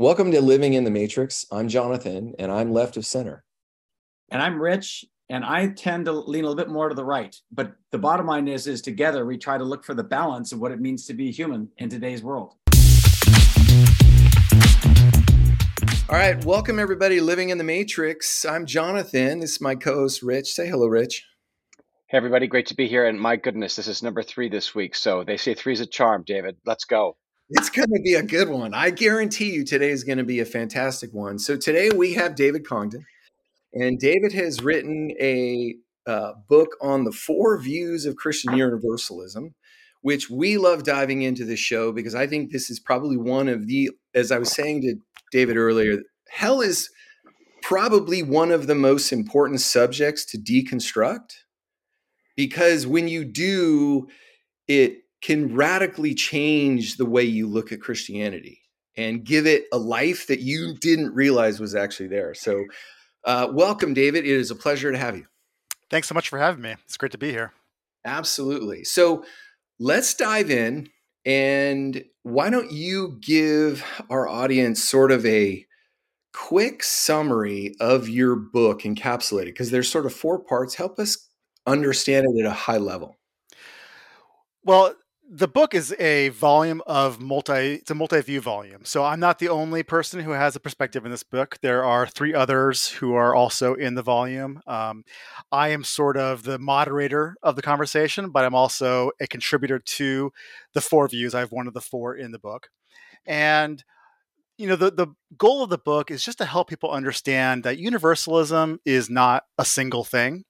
Welcome to Living in the Matrix. I'm Jonathan, and I'm left of center. And I'm Rich, and I tend to lean a little bit more to the right. But the bottom line is, is together we try to look for the balance of what it means to be human in today's world. All right, welcome everybody. Living in the Matrix. I'm Jonathan. This is my co-host Rich. Say hello, Rich. Hey everybody, great to be here. And my goodness, this is number three this week. So they say three's a charm, David. Let's go. It's going to be a good one. I guarantee you today is going to be a fantastic one. So today we have David Congdon, and David has written a uh, book on the four views of Christian universalism, which we love diving into the show because I think this is probably one of the, as I was saying to David earlier, hell is probably one of the most important subjects to deconstruct because when you do, it can radically change the way you look at Christianity and give it a life that you didn't realize was actually there. So, uh, welcome, David. It is a pleasure to have you. Thanks so much for having me. It's great to be here. Absolutely. So, let's dive in. And why don't you give our audience sort of a quick summary of your book encapsulated? Because there's sort of four parts. Help us understand it at a high level. Well, the book is a volume of multi it's a multi-view volume. So i'm not the only person who has a perspective in this book. There are three others who are also in the volume. Um, i am sort of the moderator of the conversation but i'm also a contributor to the four views. I have one of the four in the book. And you know the, the goal of the book is just to help people understand that universalism is not a single thing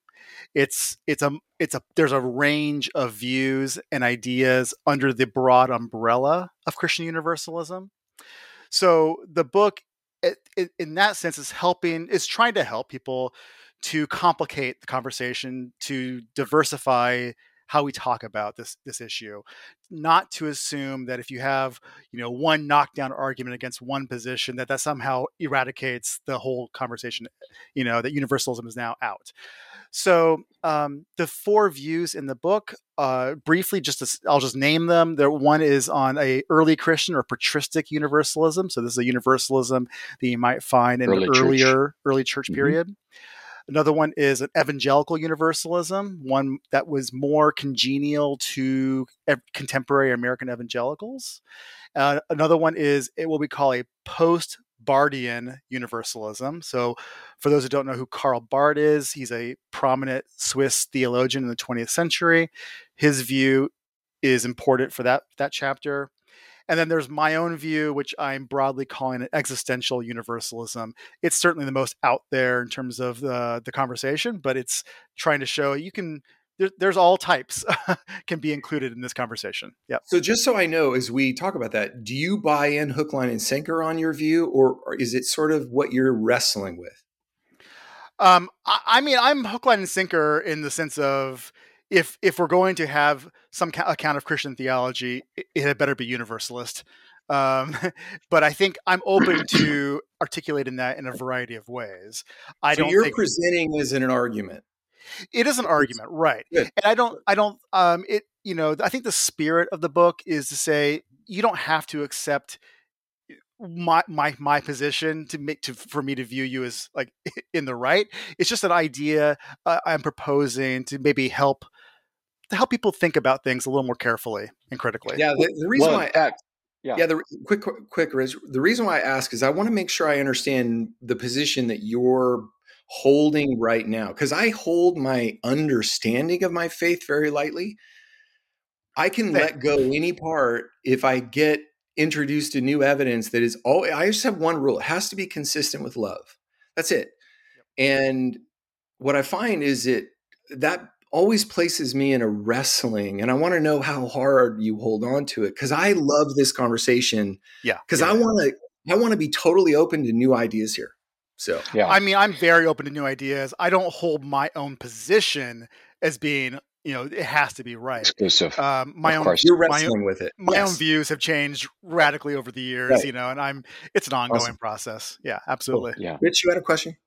it's it's a it's a there's a range of views and ideas under the broad umbrella of Christian universalism. So the book, it, it, in that sense, is helping is trying to help people to complicate the conversation, to diversify how we talk about this this issue not to assume that if you have you know one knockdown argument against one position that that somehow eradicates the whole conversation you know that universalism is now out so um, the four views in the book, uh, briefly, just to, I'll just name them. There, one is on a early Christian or patristic universalism. So this is a universalism that you might find in early an earlier church. early church mm-hmm. period. Another one is an evangelical universalism, one that was more congenial to contemporary American evangelicals. Uh, another one is what we call a post Barthian universalism. So, for those who don't know who Karl Barth is, he's a prominent Swiss theologian in the 20th century. His view is important for that that chapter. And then there's my own view, which I'm broadly calling an existential universalism. It's certainly the most out there in terms of the, the conversation, but it's trying to show you can there, there's all types can be included in this conversation. Yeah. So just so I know, as we talk about that, do you buy in hook, line, and sinker on your view, or, or is it sort of what you're wrestling with? Um, I, I, mean, I'm hook, line, and sinker in the sense of if if we're going to have some ca- account of Christian theology, it, it had better be universalist. Um, but I think I'm open to articulating that in a variety of ways. I so don't. You're presenting as in an argument. It is an argument, right? Good. And I don't, I don't, um, it, you know, I think the spirit of the book is to say you don't have to accept my my my position to make to for me to view you as like in the right. It's just an idea uh, I'm proposing to maybe help to help people think about things a little more carefully and critically. Yeah, the, the reason well, why. yeah. yeah, the quick, quick, quick, the reason why I ask is I want to make sure I understand the position that you're holding right now because I hold my understanding of my faith very lightly. I can let go any part if I get introduced to new evidence that is all I just have one rule. It has to be consistent with love. That's it. And what I find is it that always places me in a wrestling and I want to know how hard you hold on to it cuz I love this conversation. Yeah. Cuz yeah. I want to I want to be totally open to new ideas here. So, yeah. I mean, I'm very open to new ideas. I don't hold my own position as being, you know, it has to be right. Exclusive. Um, my of own, course. You're wrestling own, with it. My yes. own views have changed radically over the years, right. you know, and I'm, it's an ongoing awesome. process. Yeah, absolutely. Cool. Yeah. Rich, you had a question?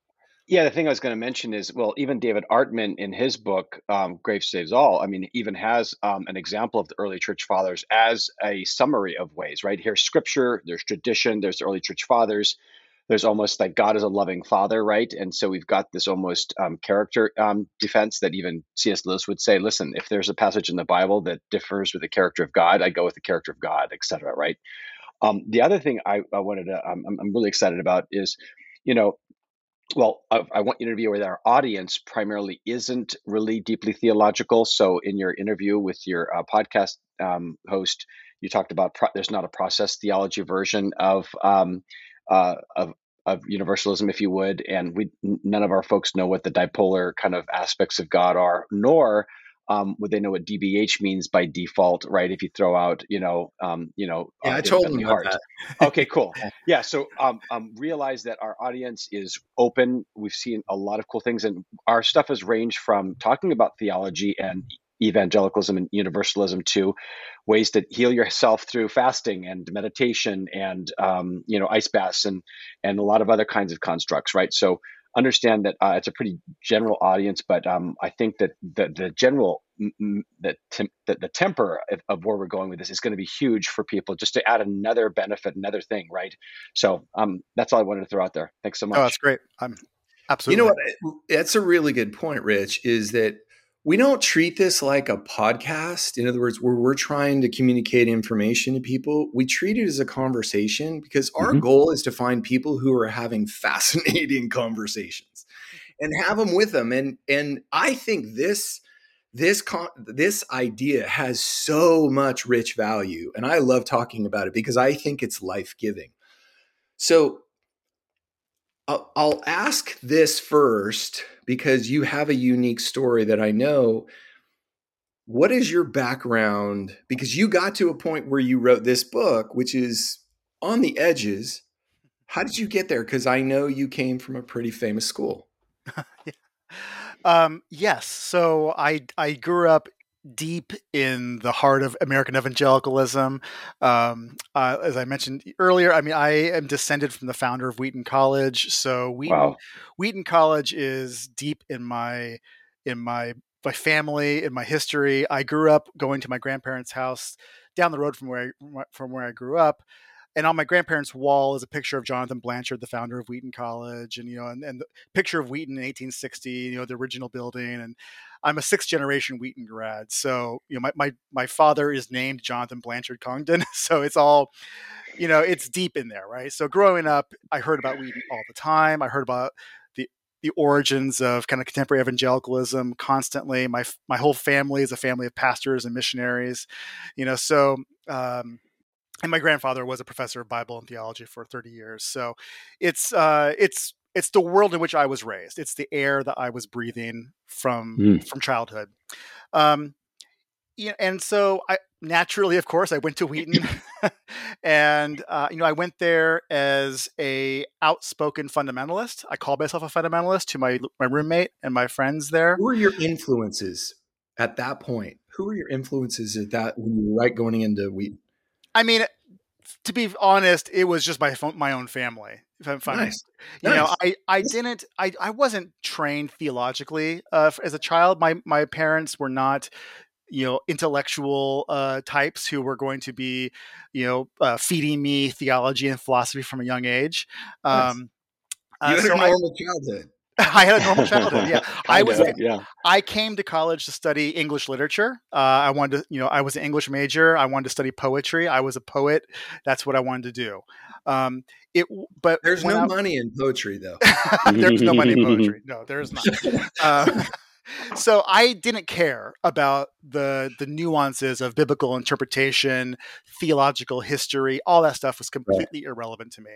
Yeah, the thing I was going to mention is, well, even David Artman in his book, um, Grace Saves All, I mean, even has um, an example of the early church fathers as a summary of ways, right? Here's scripture, there's tradition, there's the early church fathers, there's almost like God is a loving father, right? And so we've got this almost um, character um, defense that even C.S. Lewis would say, listen, if there's a passage in the Bible that differs with the character of God, I go with the character of God, et cetera, right? Um, the other thing I, I wanted to, I'm, I'm really excited about is, you know, well, I, I, want you to be aware that our audience primarily isn't really deeply theological. So, in your interview with your uh, podcast um, host, you talked about pro- there's not a process theology version of um, uh, of of universalism, if you would, and we none of our folks know what the dipolar kind of aspects of God are, nor um, would they know what DBH means by default, right? If you throw out, you know, um, you know, yeah, I told them Hart. okay, cool. Yeah, so um, um, realize that our audience is open. We've seen a lot of cool things, and our stuff has ranged from talking about theology and evangelicalism and universalism to ways to heal yourself through fasting and meditation and um, you know ice baths and and a lot of other kinds of constructs right so understand that uh, it's a pretty general audience, but um, I think that the, the general the, tem- the, the temper of, of, where we're going with this is going to be huge for people. Just to add another benefit, another thing, right? So um, that's all I wanted to throw out there. Thanks so much. Oh, that's great. I'm absolutely. You know what? That's a really good point, Rich. Is that we don't treat this like a podcast. In other words, where we're trying to communicate information to people, we treat it as a conversation because our mm-hmm. goal is to find people who are having fascinating conversations and have them with them. And and I think this this con- this idea has so much rich value, and I love talking about it because I think it's life giving. So I'll, ask this first because you have a unique story that I know. What is your background? Because you got to a point where you wrote this book, which is on the edges. How did you get there? Because I know you came from a pretty famous school. yeah. um, yes. So I I grew up deep in the heart of American evangelicalism. Um, uh, as I mentioned earlier, I mean, I am descended from the founder of Wheaton College. So Wheaton, wow. Wheaton College is deep in my in my my family, in my history. I grew up going to my grandparents' house down the road from where I, from where I grew up and on my grandparents' wall is a picture of Jonathan Blanchard, the founder of Wheaton College, and you know, and, and the picture of Wheaton in 1860, you know, the original building. And I'm a sixth generation Wheaton grad, so you know, my my my father is named Jonathan Blanchard Congdon, so it's all, you know, it's deep in there, right? So growing up, I heard about Wheaton all the time. I heard about the the origins of kind of contemporary evangelicalism constantly. My my whole family is a family of pastors and missionaries, you know, so. Um, and my grandfather was a professor of Bible and theology for 30 years. So it's uh, it's it's the world in which I was raised. It's the air that I was breathing from mm. from childhood. Um, yeah, and so I naturally, of course, I went to Wheaton, and uh, you know, I went there as a outspoken fundamentalist. I called myself a fundamentalist to my my roommate and my friends there. Who were your influences at that point? Who were your influences at that when you were right going into Wheaton? I mean, to be honest, it was just my my own family. If I'm fine, nice. you nice. know, I I didn't I I wasn't trained theologically uh, as a child. My my parents were not you know intellectual uh, types who were going to be you know uh, feeding me theology and philosophy from a young age. Um, nice. you had so a normal I, childhood. I had a normal childhood. Yeah, I was. Yeah. I came to college to study English literature. Uh, I wanted to, you know, I was an English major. I wanted to study poetry. I was a poet. That's what I wanted to do. Um, it, but there's no I, money in poetry, though. there's no money in poetry. No, there is not. Uh, so I didn't care about the the nuances of biblical interpretation, theological history, all that stuff was completely right. irrelevant to me.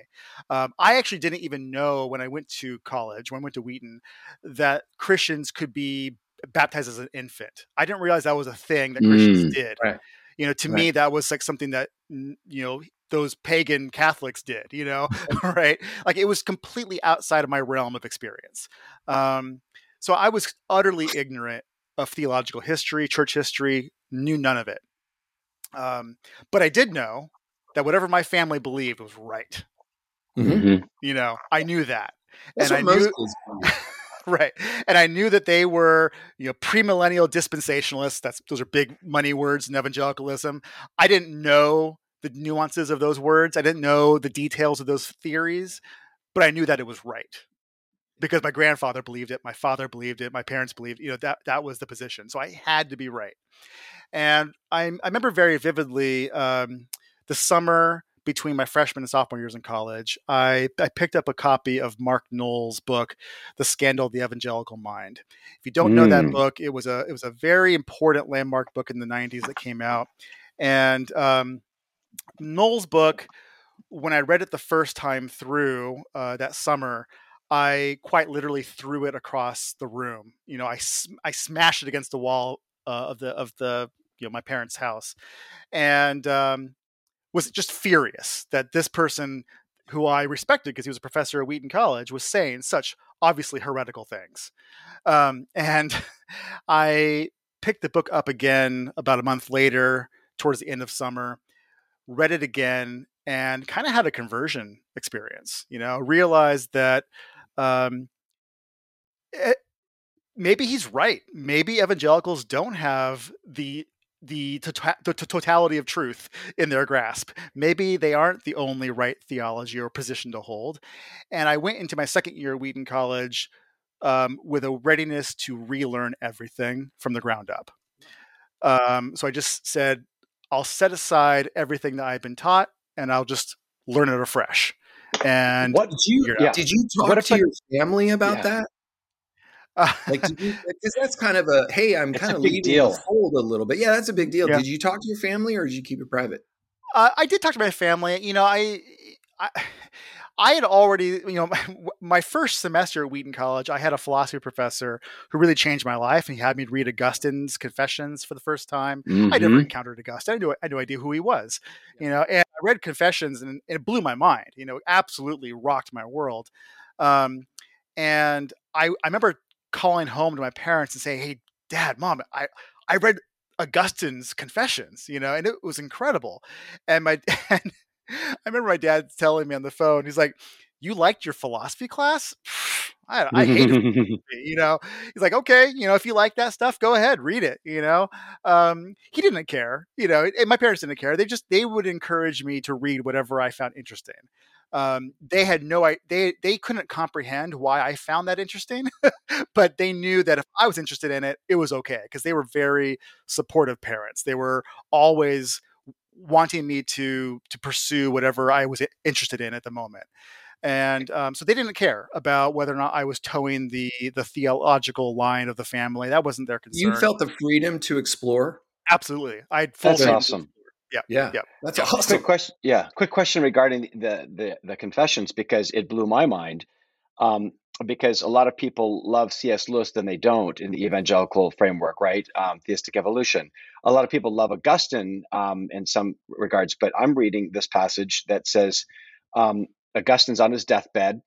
Um, I actually didn't even know when I went to college, when I went to Wheaton, that Christians could be baptized as an infant. I didn't realize that was a thing that Christians mm, did. Right. You know, to right. me, that was like something that you know those pagan Catholics did. You know, right? Like it was completely outside of my realm of experience. Um, so I was utterly ignorant of theological history, church history, knew none of it. Um, but I did know that whatever my family believed was right. Mm-hmm. You know, I knew that. That's and what I most knew, right, and I knew that they were you know premillennial dispensationalists. That's those are big money words in evangelicalism. I didn't know the nuances of those words. I didn't know the details of those theories, but I knew that it was right because my grandfather believed it, my father believed it, my parents believed, you know, that that was the position. So I had to be right. And I, I remember very vividly um, the summer between my freshman and sophomore years in college, I, I picked up a copy of Mark Noll's book, The Scandal of the Evangelical Mind. If you don't know that Mm. book, it was a it was a very important landmark book in the 90s that came out. And um, Noll's book, when I read it the first time through uh, that summer, I quite literally threw it across the room. You know, I I smashed it against the wall uh, of the of the you know my parents' house, and um, was just furious that this person who I respected because he was a professor at Wheaton College was saying such obviously heretical things. Um, and I picked the book up again about a month later, towards the end of summer, read it again, and kind of had a conversion experience. You know, realized that um, eh, maybe he's right. Maybe evangelicals don't have the the, tota- the totality of truth in their grasp. Maybe they aren't the only right theology or position to hold. And I went into my second year at Wheaton College um, with a readiness to relearn everything from the ground up. Um, so I just said, I'll set aside everything that I've been taught and I'll just learn it afresh. And What? Did you Figure it Yeah. did you talk What if to I- your family about Yeah. that? uh, Like, did you, because that's kind of a hey, I'm kind of big leaving deal. the fold a little bit. Yeah, that's a big deal. Yeah. Did you talk to your family or did you keep it private? Uh, I did talk to my family. You know, I, I, I had already, you know, my, first semester at Wheaton College, I had a philosophy professor who really changed my life, and he had me read Augustine's Confessions for the first time. I never Mhm. encountered Augustine. I had no, I had no idea who he was, you know. And I read Confessions, and, and it blew my mind. You know, absolutely rocked my world. Um, and I, I remember calling home to my parents and saying, "Hey, Dad, Mom, I, I read Augustine's Confessions, you know, and it was incredible." And my, and I remember my dad telling me on the phone, he's like, "You liked your philosophy class? I, I hated you know? He's like okay you know if you like that stuff go ahead read it you know? Um he didn't care you know and my parents didn't care they just they would encourage me to read whatever i found interesting. Um they had no they they couldn't comprehend why i found that interesting but they knew that if i was interested in it it was okay because they were very supportive parents they were always wanting me to to pursue whatever i was interested in at the moment and um, so they didn't care about whether or not I was toeing the the theological line of the family. That wasn't their concern. You felt the freedom to explore. absolutely. I had full That's freedom to awesome. Yeah, Yeah, yeah. that's Yeah. awesome. Quick question. Yeah, quick question regarding the the the confessions because it blew my mind. Um, because a lot of people love C.S. Lewis than they don't in the evangelical framework, right? Um, theistic evolution. A lot of people love Augustine um, in some regards, but I'm reading this passage that says um, Augustine's on his deathbed.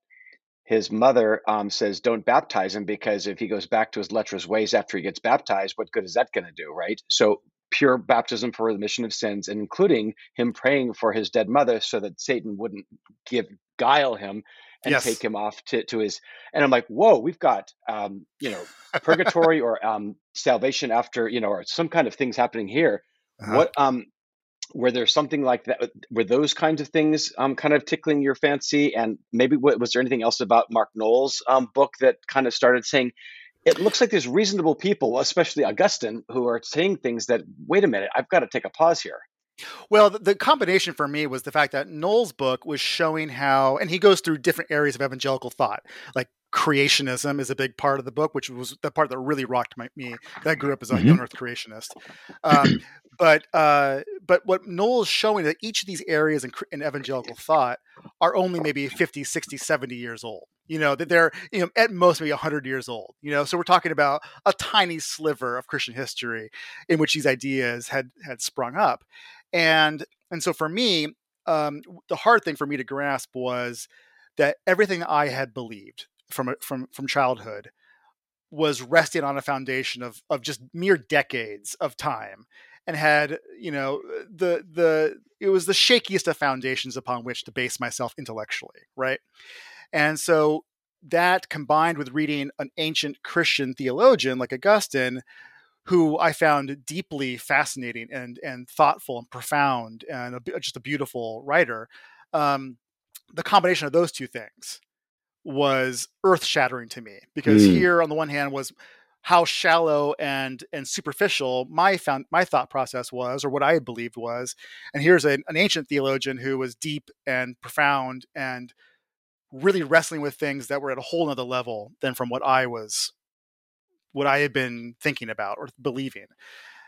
His mother um, says, "Don't baptize him because if he goes back to his lecherous ways after he gets baptized, what good is that going to do, right?" So pure baptism for remission of sins, and including him praying for his dead mother so that Satan wouldn't give guile him and Yes. take him off to, to his. And I'm like, whoa, we've got um, you know purgatory or um, salvation after you know or some kind of things happening here. Uh-huh. What um were there something like that? Were those kinds of things um, kind of tickling your fancy? And maybe wa- was there anything else about Mark Noll's um, book that kind of started saying, it looks like there's reasonable people, especially Augustine, who are saying things that, wait a minute, I've got to take a pause here. Well, the, combination for me was the fact that Noll's book was showing how, and he goes through different areas of evangelical thought, like creationism is a big part of the book, which was the part that really rocked my, me. I grew up as a Mhm. young Earth creationist. Um, but uh, but what Noll's showing is that each of these areas in, in evangelical thought are only maybe 50, 60, 70 years old. You know, that they're, you know, at most maybe 100 years old. You know, so we're talking about a tiny sliver of Christian history in which these ideas had had sprung up. And and so for me, um, the hard thing for me to grasp was that everything I had believed from from from childhood was resting on a foundation of of just mere decades of time and had you know the the it was the shakiest of foundations upon which to base myself intellectually right? And so that combined with reading an ancient Christian theologian like Augustine, who I found deeply fascinating and and thoughtful and profound and a, just a beautiful writer. Um, the combination of those two things was earth shattering to me because mm. here on the one hand was how shallow and and superficial my found my thought process was or what I believed was and here's a, an ancient theologian who was deep and profound and really wrestling with things that were at a whole nother level than from what I was what I had been thinking about or believing.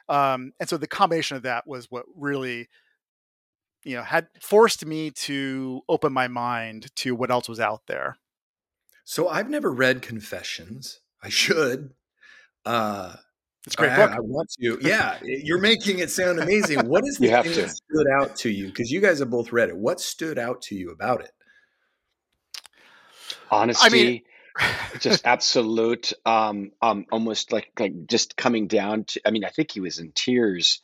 Um, and so the combination of that was what really you know had forced me to open my mind to what else was out there. So I've never read Confessions. I should. Uh it's a great I, book. I want to. Yeah, you're making it sound amazing. What is the thing to. that stood out to you? Because you guys have both read it. What stood out to you about it? Honesty. I mean, just absolute um um almost like like just coming down to i mean i think he was in tears.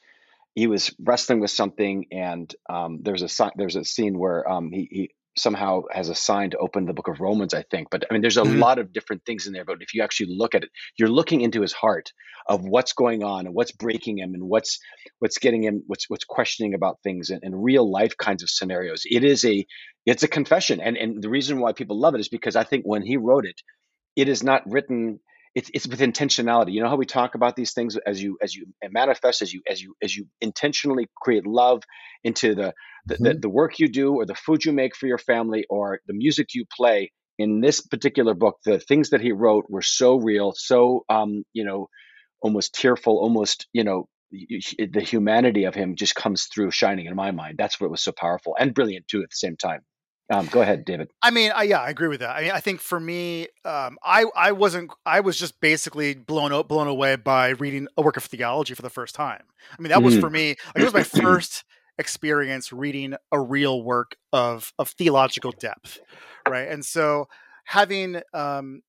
He was wrestling with something and um there's a there's a scene where um he, he somehow has a sign to open the book of Romans, I think. But I mean, there's a mm-hmm. lot of different things in there. But if you actually look at it, you're looking into his heart of what's going on and what's breaking him and what's what's getting him, what's what's questioning about things and, and real life kinds of scenarios. It is a it's a confession, and and the reason why people love it is because I think when he wrote it, it is not written it's it's with intentionality. You know how we talk about these things as you as you manifest as you as you as you intentionally create love into the the, mm-hmm. the the work you do or the food you make for your family or the music you play. In this particular book, the things that he wrote were so real, so um, you know, almost tearful, almost you know, the humanity of him just comes through shining in my mind. That's what was so powerful and brilliant too at the same time. Um, go ahead, David. I mean, I, yeah, I agree with that. I mean, I think for me, um, I I wasn't. I was just basically blown out, blown away by reading a work of theology for the first time. I mean, that mm. was for me. Like, it was my first experience reading a real work of of theological depth, right? And so, having um,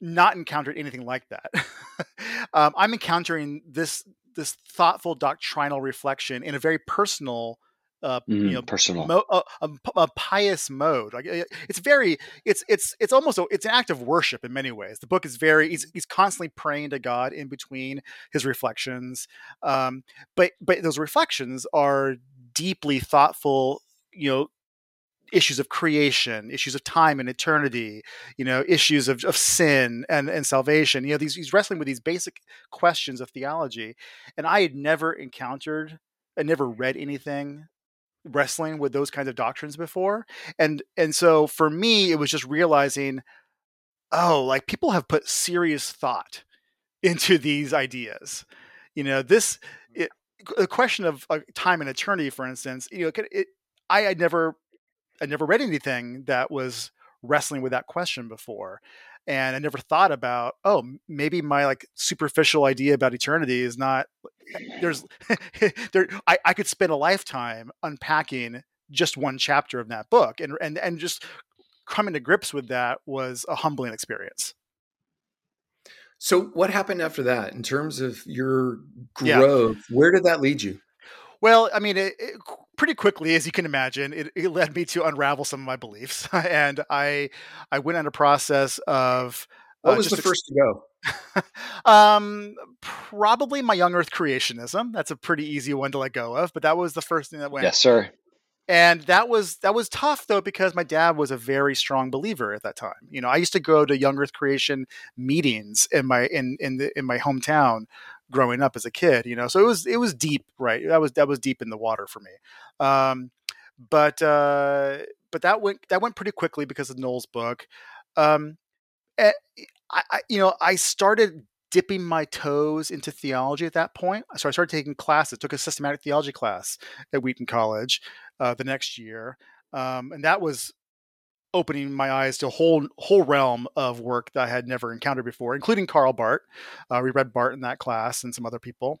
not encountered anything like that, um, I'm encountering this this thoughtful doctrinal reflection in a very personal uh, mm, you know, personal, mo- a, a, a, pious mode. Like it's very, it's it's it's almost a, it's an act of worship in many ways. The book is very, he's, he's constantly praying to God in between his reflections, um, but but those reflections are deeply thoughtful. You know, issues of creation, issues of time and eternity, you know, issues of, of sin and, and salvation. You know, these, he's wrestling with these basic questions of theology. And I had never encountered, I never read anything wrestling with those kinds of doctrines before and and so for me it was just realizing oh like people have put serious thought into these ideas. You know this it, the question of uh, time and eternity for instance you know it, it, i had never i never read anything that was wrestling with that question before and i never thought about oh maybe my like superficial idea about eternity is not eh, there's there I, I could spend a lifetime unpacking just one chapter of that book and and and just coming to grips with that was a humbling experience. So what happened after that in terms of your growth? Yeah. where did that lead you? Well i mean it, it, pretty quickly as you can imagine it, it, led me to unravel some of my beliefs and i i went on a process of what uh, was the first to go um, probably my young Earth creationism. That's a pretty easy one to let go of, but that was the first thing that went. Yes, sir. And that was that was tough though because my dad was a very strong believer at that time. You know, I used to go to young Earth creation meetings in my in in the, in my hometown growing up as a kid. You know, so it was it was deep, right? That was that was deep in the water for me. Um, but uh, but that went that went pretty quickly because of Noll's book. Um, eh, I, I you know, I started dipping my toes into theology at that point. So I started taking classes, took a systematic theology class at Wheaton College uh, the next year. Um, and that was opening my eyes to a whole whole realm of work that I had never encountered before, including Karl Barth. Uh, we read Barth in that class and some other people.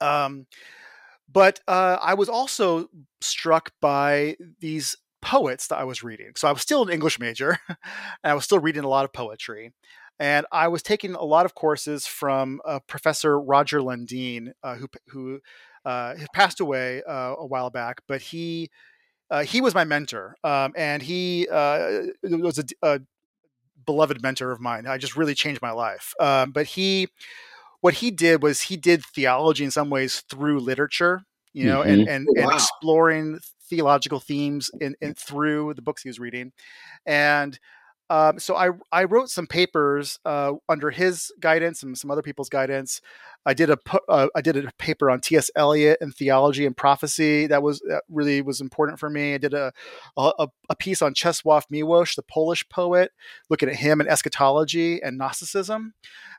Um, but uh, I was also struck by these poets that I was reading. So I was still an English major, and I was still reading a lot of poetry. And I was taking a lot of courses from uh, Professor Roger Lundin, uh, who who uh, passed away uh, a while back, but he uh, he was my mentor, um, and he uh, was a, a beloved mentor of mine. I just really changed my life. Um, but he, what he did was he did theology in some ways through literature, you know, mm-hmm. and and, oh, wow. and exploring theological themes in, in through the books he was reading, and um, so I I wrote some papers uh, under his guidance and some other people's guidance. I did a uh, I did a paper on T.S. Eliot and theology and prophecy that was that really was important for me. I did a a, a piece on Czesław Miłosz, the Polish poet, looking at him and eschatology and Gnosticism.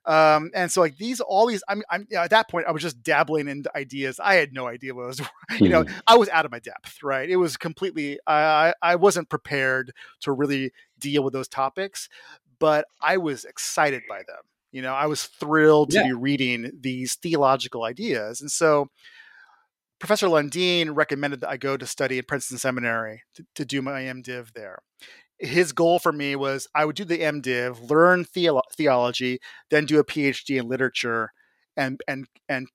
Um, and so like these all these I'm, I'm at that point I was just dabbling in ideas. I had no idea what was you know mm-hmm. I was out of my depth. Right, it was completely I I wasn't prepared to really deal with those topics, but I was excited by them. You know, I was thrilled to yeah. be reading these theological ideas. And so Professor Lundin recommended that I go to study at Princeton Seminary to, to do my MDiv there. His goal for me was I would do the MDiv, learn theolo- theology, then do a PhD in literature, and and and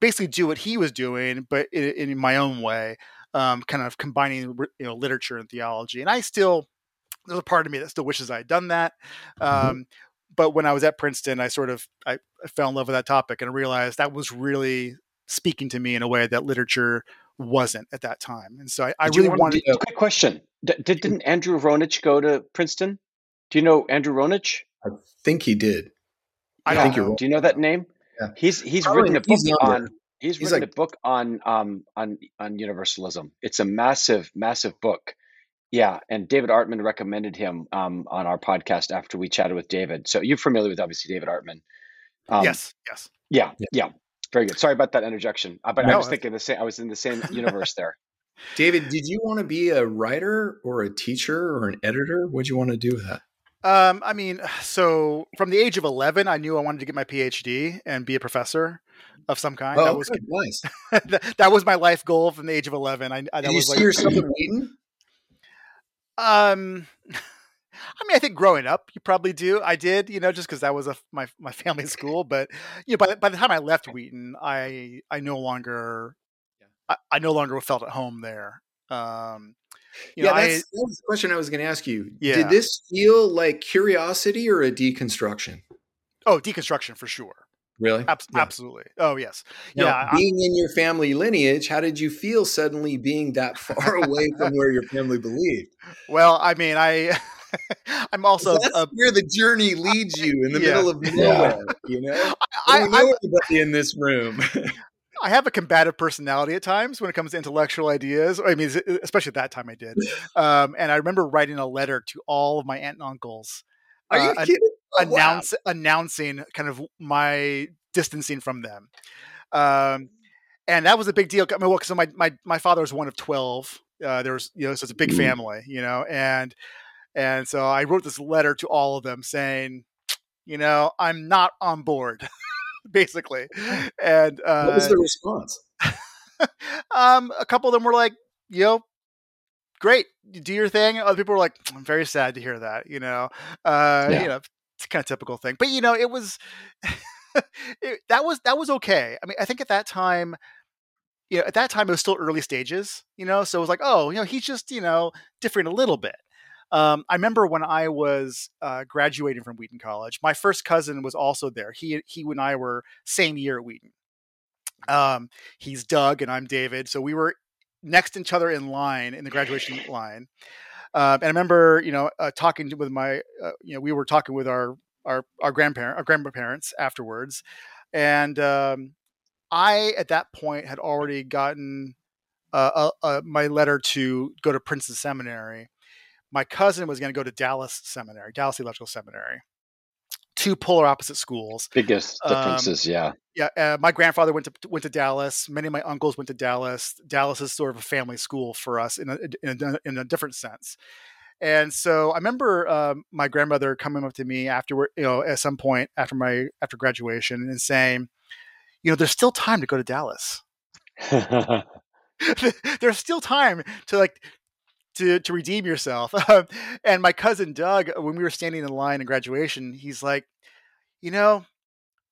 basically do what he was doing, but in, in my own way, um, kind of combining you know literature and theology. And I still there's a part of me that still wishes I had done that. Mm-hmm. Um, but when I was at Princeton, I sort of I, I fell in love with that topic and I realized that was really speaking to me in a way that literature wasn't at that time. And so I, I really want, wanted. To, quick question: did, didn't Andrew Rounich go to Princeton? Do you know Andrew Rounich? I think he did. I don't think you're. Do you know that name? Yeah. He's he's Probably, written a book on. He's, he's written like, a book on um on on universalism. It's a massive massive book yeah, and David Artman recommended him um, on our podcast after we chatted with David. So you're familiar with obviously David Artman. Um, yes, yes, yeah, yeah, yeah, very good. Sorry about that interjection, uh, but no, I was thinking the same. I was in the same universe there. David, did you want to be a writer or a teacher or an editor? What'd you want to do with that? Um, I mean, so from the age of eleven, I knew I wanted to get my PhD and be a professor of some kind. Oh, that was good. nice. that, that, was my life goal from the age of eleven. I, I that Did was you see yourself in Wheaton? Um, I mean, I think growing up, you probably do. I did, you know, just because that was a, my my family school. But you know, by the, by the time I left Wheaton, I I no longer I, I no longer felt at home there. Um, yeah, know, that's, I, that was the question I was going to ask you. Yeah. Did this feel like curiosity or a deconstruction? Oh, deconstruction for sure. Really? Ab- yeah. Absolutely. Oh, yes. Now, yeah. Being I, in your family lineage, how did you feel suddenly being that far away from where your family believed? Well, I mean, I. I'm also that's uh, where the journey leads you in the yeah. middle of nowhere. You know, I, don't know anybody in this room. I have a combative personality at times when it comes to intellectual ideas. I mean, especially at that time, I did. Um, and I remember writing a letter to all of my aunt and uncles. Are you uh, kidding? Oh, announce wow. announcing kind of my distancing from them. Um, and that was a big deal. I mean, well, so my my my father was one of twelve. Uh, there was you know, so it's a big mm-hmm. family, you know, and and so I wrote this letter to all of them saying, you know, I'm not on board, basically. And uh, what was the response? um, a couple of them were like, you know, great, do your thing. Other people were like, I'm very sad to hear that, you know, uh, yeah. you know, it's kind of typical thing. But you know, it was it, that was that was okay. I mean, I think at that time, you know, at that time it was still early stages, you know, so it was like, oh, you know, he's just you know different a little bit. Um, I remember when I was uh, graduating from Wheaton College, my first cousin was also there. He he and I were same year at Wheaton. Um, he's Doug and I'm David, so we were next to each other in line in the graduation line. Uh, and I remember, you know, uh, talking with my, uh, you know, we were talking with our our our grandparent, our grandparents afterwards, and um, I at that point had already gotten uh, my letter to go to Princeton Seminary. My cousin was going to go to Dallas Seminary, Dallas Electrical Seminary, two polar opposite schools. Biggest um, differences, um, yeah. Yeah, uh, my grandfather went to went to Dallas. Many of my uncles went to Dallas. Dallas is sort of a family school for us in a, in a, in a different sense. And so I remember um, my grandmother coming up to me afterward, you know, at some point after my after graduation, and saying, you know, there's still time to go to Dallas. there's still time to like to to redeem yourself. and my cousin Doug, when we were standing in line in graduation, he's like, you know,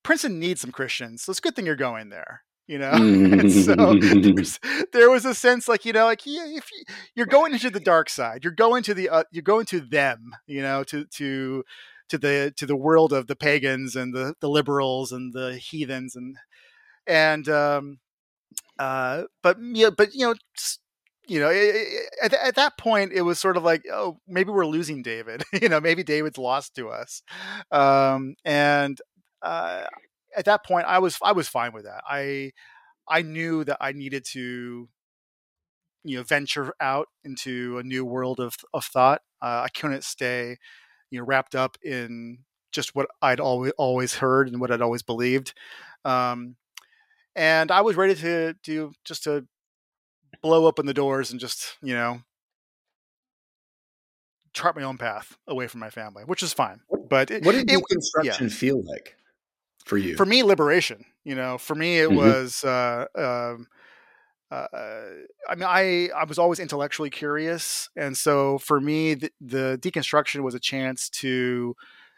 Princeton needs some Christians, so it's a good thing you're going there. You know, so there was a sense like you know, like yeah, if you, are going into the dark side, you're going to the uh, you're going to them. You know, to to to the to the world of the pagans and the the liberals and the heathens and and um, uh, but yeah but you know. You know, at, at that point, it was sort of like, oh, maybe we're losing David. you know, maybe David's lost to us. Um, and uh, at that point, I was I was fine with that. I I knew that I needed to you know venture out into a new world of of thought. Uh, I couldn't stay you know wrapped up in just what I'd always always heard and what I'd always believed. Um, and I was ready to do just to blow open the doors and just you know chart my own path away from my family, which is fine. But it, what did deconstruction yeah. feel like for you? For me, liberation. You know, for me, it mm-hmm. was. Uh, um, uh, I mean, I I was always intellectually curious, and so for me, the, the deconstruction was a chance to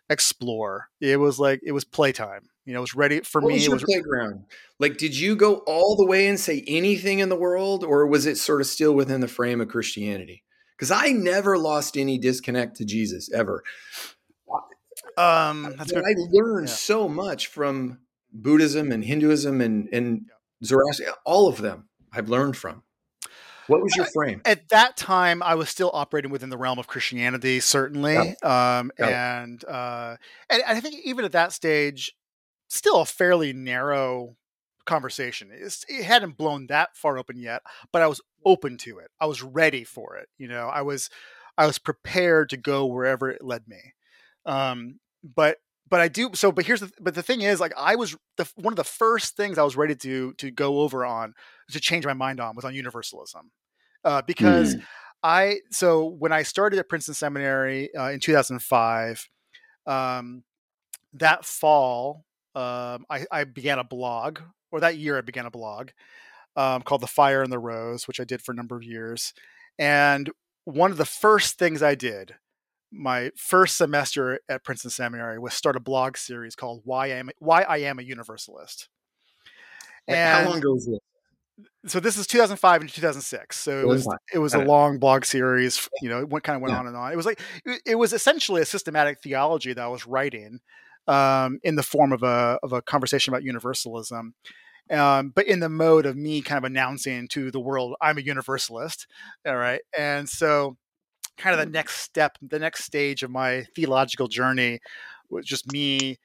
explore. It was like it was playtime. You know, it was ready for what me. Was it was playground. Like, did you go all the way and say anything in the world, or was it sort of still within the frame of Christianity? Because I never lost any disconnect to Jesus ever. Um, that's I learned yeah. so much from Buddhism and Hinduism and and Zoroaster, all of them I've learned from. What was your frame? At that time, I was still operating within the realm of Christianity, certainly, um, and uh, and I think even at that stage, still a fairly narrow conversation. It's, it hadn't blown that far open yet, but I was open to it. I was ready for it. You know, I was I was prepared to go wherever it led me. Um, but but I do so. But here's the but the thing is, like I was the one of the first things I was ready to to go over on to change my mind on was on universalism, uh, because mm. I so when I started at Princeton Seminary uh, in 2005, um, that fall um, I, I, began a blog, or that year I began a blog um, called The Fire and the Rose, which I did for a number of years, and one of the first things I did my first semester at Princeton Seminary was start a blog series called "Why I Am Why I Am a Universalist." And how long ago was this? So this is 2005 and 2006. So it was it was a long blog series. You know, it went, kind of went yeah. on and on. It was like it was essentially a systematic theology that I was writing um, in the form of a of a conversation about universalism. Um, but in the mode of me kind of announcing to the world I'm a universalist, all right. And so kind of the mm-hmm. next step, the next stage of my theological journey was just me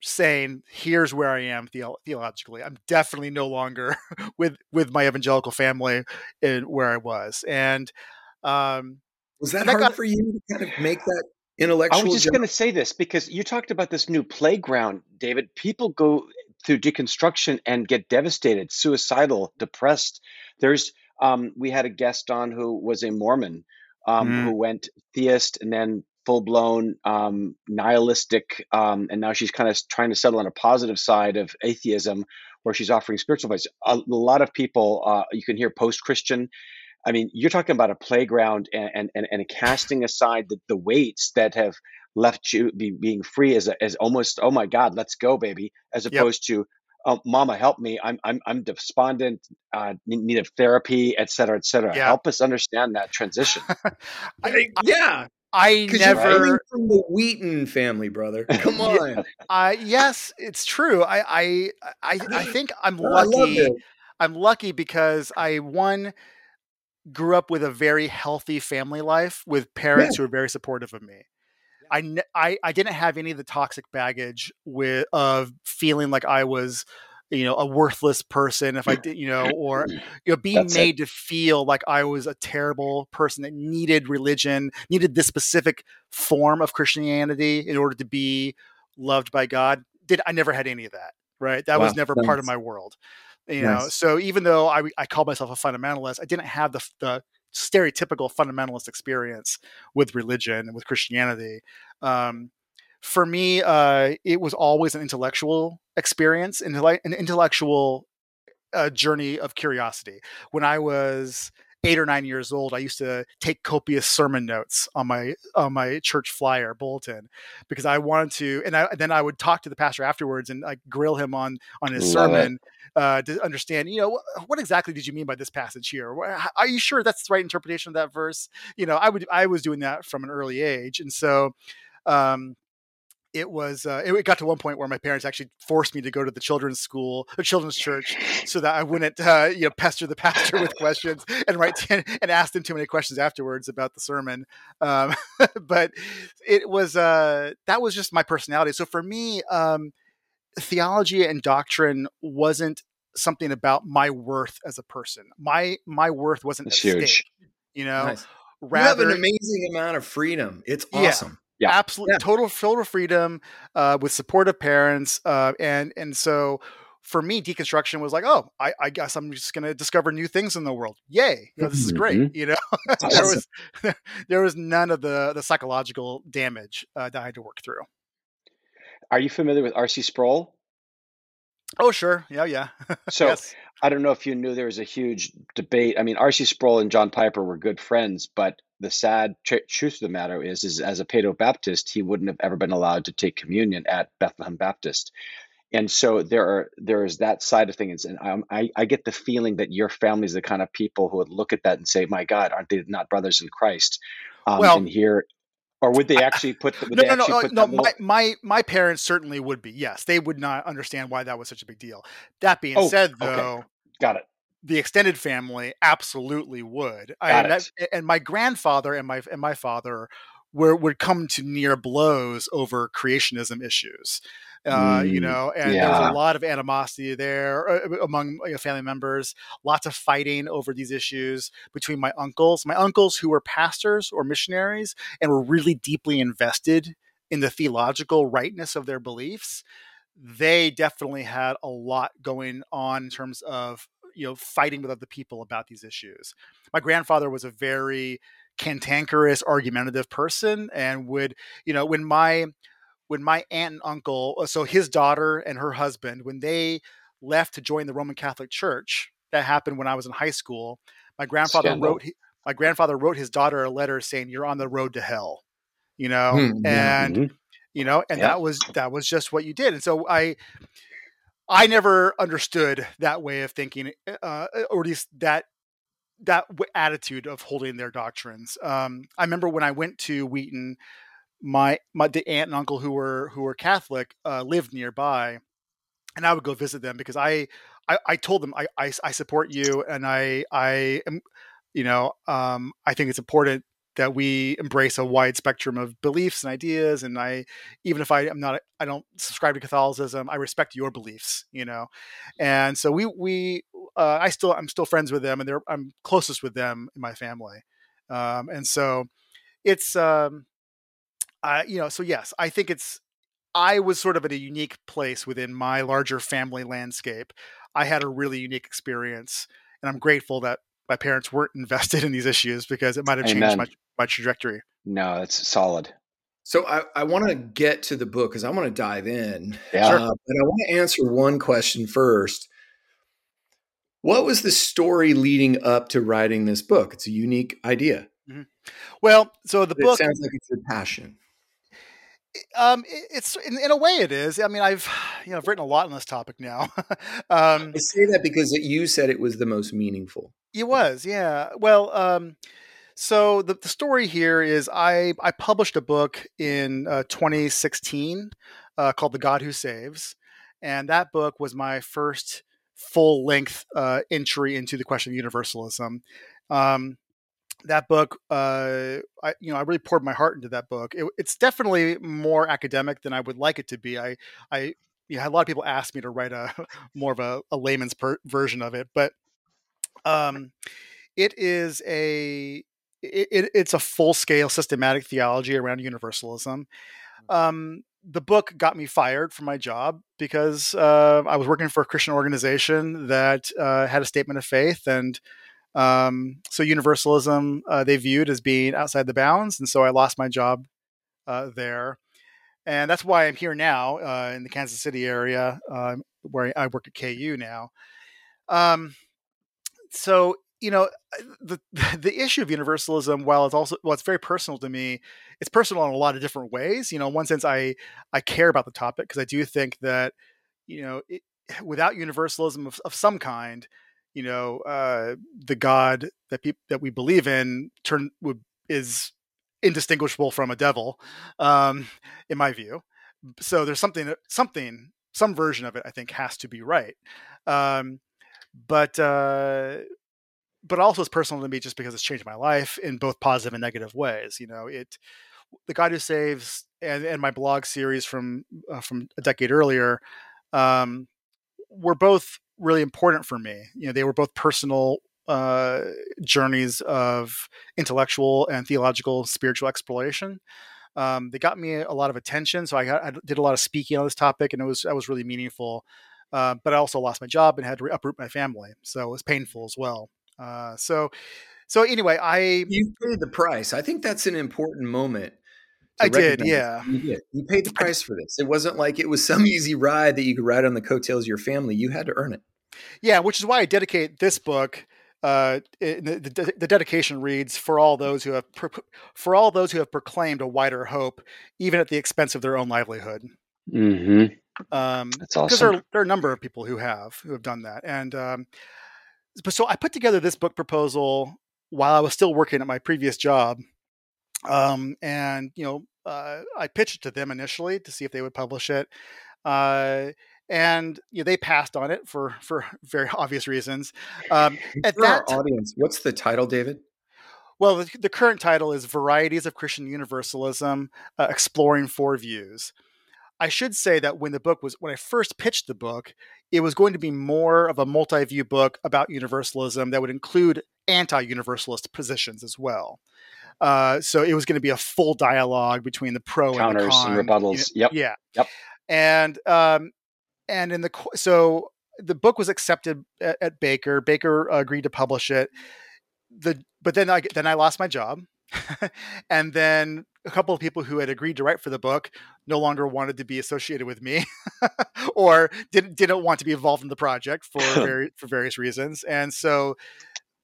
saying, "Here's where I am the- theologically. I'm definitely no longer with with my evangelical family in where I was." And um, was that hard got, for you to kind of make that intellectual? I was just going to say this because you talked about this new playground, David. People go through deconstruction and get devastated, suicidal, depressed. There's um, we had a guest on who was a Mormon um, mm. who went theist and then full blown um, nihilistic, um, and now she's kind of trying to settle on a positive side of atheism, where she's offering spiritual advice. A, a lot of people uh, you can hear post Christian. I mean, you're talking about a playground and and, and casting aside the, the weights that have left you be, being free as a, as almost oh my god let's go baby as opposed yep. to oh, mama help me i'm i'm i'm despondent uh, need of therapy et cetera et cetera yeah. help us understand that transition I, yeah I never from the Wheaton family, brother. Come on. uh, yes, it's true. I I I, I think I'm lucky. I'm lucky because I one grew up with a very healthy family life with parents yeah. who were very supportive of me. I, I, I didn't have any of the toxic baggage with of feeling like I was you know a worthless person if i did you know or you know being That's made it. to feel like i was a terrible person that needed religion needed this specific form of christianity in order to be loved by god did i never had any of that right that wow. was never part of my world you nice. know so even though i i called myself a fundamentalist i didn't have the the stereotypical fundamentalist experience with religion and with Christianity. Um, for me, uh, it was always an intellectual experience, an intellectual uh, journey of curiosity. When I was eight or nine years old, I used to take copious sermon notes on my on my church flyer bulletin because I wanted to, and, I, and then I would talk to the pastor afterwards and like grill him on on his Love sermon uh, to understand. You know, what, what, exactly did you mean by this passage here? Are you sure that's the right interpretation of that verse? You know, I would I was doing that from an early age, and so. Um, it was uh, it got to one point where my parents actually forced me to go to the children's school or children's church so that I wouldn't uh, you know pester the pastor with questions and write t- and ask them too many questions afterwards about the sermon. Um, but it was uh, that was just my personality. So for me, um, theology and doctrine wasn't something about my worth as a person. My my worth wasn't It's at huge. stake. You know, Nice. rather you have an amazing amount of freedom. It's awesome. Yeah. Absolute Yeah. total total freedom uh, with supportive parents uh, and and so for me deconstruction was like oh I, I guess i'm just going to discover new things in the world yay you know, this is great you know there awesome. was there was none of the the psychological damage uh, that i had to work through Are you familiar with R.C. Sproul? Oh sure yeah yeah So yes I don't know if you knew there was a huge debate. I mean, R.C. Sproul and John Piper were good friends, but the sad tr- truth of the matter is, is as a Paedo Baptist, he wouldn't have ever been allowed to take communion at Bethlehem Baptist. And so there are there is that side of things, and um, I I get the feeling that your family is the kind of people who would look at that and say, "My God, aren't they not brothers in Christ?" Um, Well- and here, or would they actually put? The, no, no, no, uh, put no. that My, my my parents certainly would be. Yes, they would not understand why that was such a big deal. That being Oh, said, okay. though, Got it. the extended family absolutely would. And, that- and my grandfather and my and my father were would come to near blows over creationism issues. Uh, you Mm, know, and there was a lot of animosity there uh, among you know, family members. Lots of fighting over these issues between my uncles, my uncles who were pastors or missionaries and were really deeply invested in the theological rightness of their beliefs. They definitely had a lot going on in terms of you know fighting with other people about these issues. My grandfather was a very cantankerous, argumentative person, and would you know when my when my aunt and uncle, uh, so his daughter and her husband, when they left to join the Roman Catholic Church, that happened when I was in high school. My grandfather Scandal. wrote my grandfather wrote his daughter a letter saying, "You're on the road to hell," you know, Hmm, and Mhm. you know and Yeah. that was that was just what you did and so i i never understood that way of thinking uh, or at least that that w- attitude of holding their doctrines um, i remember when i went to wheaton my my the aunt and uncle who were who were catholic uh, lived nearby and i would go visit them because i i, I told them I, I i support you and i i am you know um, i think it's important that we embrace a wide spectrum of beliefs and ideas and i even if i am not i don't subscribe to catholicism i respect your beliefs you know? And so we we uh, i still i'm still friends with them and they're i'm closest with them in my family. Um, and so it's um I, you know so yes i think it's i was sort of at a unique place within my larger family landscape i had a really unique experience and i'm grateful that my parents weren't invested in these issues because it might have changed my, my trajectory No, that's solid. So I, I want to get to the book because I want to dive in. Yeah. Uh, but I want to answer one question first. What was the story leading up to writing this book? It's a unique idea. well so the But book it sounds like it's your passion. Um it- it's in, in a way it is i mean i've you know i've written a lot on this topic now um I say that because you said it was the most meaningful. It was, yeah. Well, um, so the, the story here is I I published a book in uh, 2016 uh, called The God Who Saves, and that book was my first full length uh, entry into the question of universalism. Um, that book, uh, I you know I really poured my heart into that book. It, it's definitely more academic than I would like it to be. I I you know, had a lot of people ask me to write a more of a, a layman's per- version of it, but um, it is a it, it, it's a full scale systematic theology around universalism. Um, the book got me fired from my job because uh, I was working for a Christian organization that uh, had a statement of faith, and um, so universalism uh, they viewed as being outside the bounds, and so I lost my job uh, there. And that's why I'm here now uh, in the Kansas City area, uh, where I work at KU now. Um, so you know the the issue of universalism while it's also well it's very personal to me it's personal in a lot of different ways you know in one sense i i care about the topic because i do think that you know it, without universalism of, of some kind you know uh the god that people that we believe in turn would is indistinguishable from a devil um in my view so there's something something some version of it I think has to be right. Um, but uh, but also it's personal to me just because it's changed my life in both positive and negative ways. You know, it the God Who Saves and, and my blog series from uh, from a decade earlier um, were both really important for me. You know, they were both personal uh, journeys of intellectual and theological spiritual exploration. Um, they got me a lot of attention, so I, got, I, did a lot of speaking on this topic, and it was that was really meaningful. Uh, but I also lost my job and had to uproot my family, so it was painful as well. Uh, so, so anyway, I you paid the price. I think that's an important moment. I did, yeah. You did. You paid the price for this. It wasn't like it was some easy ride that you could ride on the coattails of your family. You had to earn it. Yeah, which is why I dedicate this book. Uh, the, the, the, dedication reads for all those who have for all those who have proclaimed a wider hope, even at the expense of their own livelihood. Mm-hmm. Um, That's awesome. Because there, there, are a number of people who have who have done that, and um, so I put together this book proposal while I was still working at my previous job, um, and you know uh, I pitched it to them initially to see if they would publish it. Uh, and you know, they passed on it for for very obvious reasons. Um, at for that our audience, what's the title, David? Well, the, the current title is "Varieties of Christian Universalism: uh, Exploring Four Views." I should say that when the book was when I first pitched the book, it was going to be more of a multi-view book about universalism that would include anti-universalist positions as well. Uh, so it was going to be a full dialogue between the pro counters and, the con, and rebuttals. You know, yep. Yeah. Yep. And um, and in the so the book was accepted at, at Baker. Baker agreed to publish it. The but then I then I lost my job, and then a couple of people who had agreed to write for the book no longer wanted to be associated with me, or didn't didn't want to be involved in the project for very, for various reasons, and so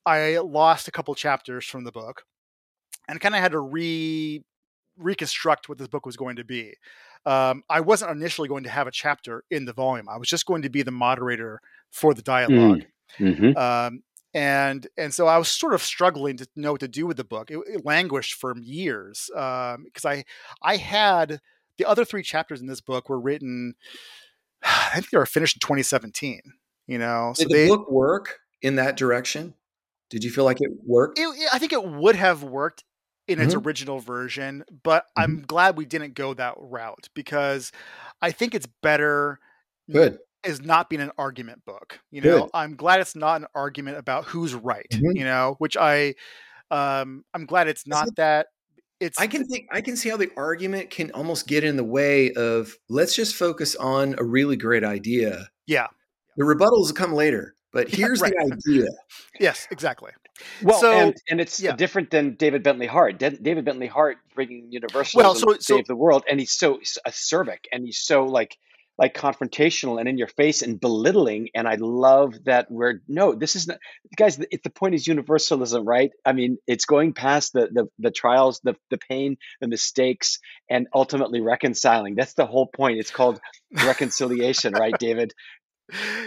I lost a couple chapters from the book, and kind of had to re reconstruct what this book was going to be. Um, I wasn't initially going to have a chapter in the volume. I was just going to be the moderator for the dialogue. Mm. Mm-hmm. Um, and and so I was sort of struggling to know what to do with the book. It, it languished for years because um, I I had the other three chapters in this book were written. I think they were finished in 2017. You know, did so the they, book work in that direction? Did you feel like it worked? It, I think it would have worked in its mm-hmm. original version, but mm-hmm. I'm glad we didn't go that route because I think it's better. Good. Is not being an argument book. You know, Good. I'm glad it's not an argument about who's right. Mm-hmm. You know, which I, um, I'm glad it's not it, that. It's. I can think. I can see how the argument can almost get in the way of. Let's just focus on a really great idea. Yeah. The rebuttals come later. But here's right. the idea. yes, exactly. Well, so, and, and it's yeah. different than David Bentley Hart. David Bentley Hart bringing universalism well, so, to save the world, and he's so acerbic, and he's so like like confrontational and in your face and belittling. And I love that we're no, this is not, guys. The, the point is universalism, right? I mean, it's going past the the, the trials, the the pain, the mistakes, and ultimately reconciling. That's the whole point. It's called reconciliation, right, David?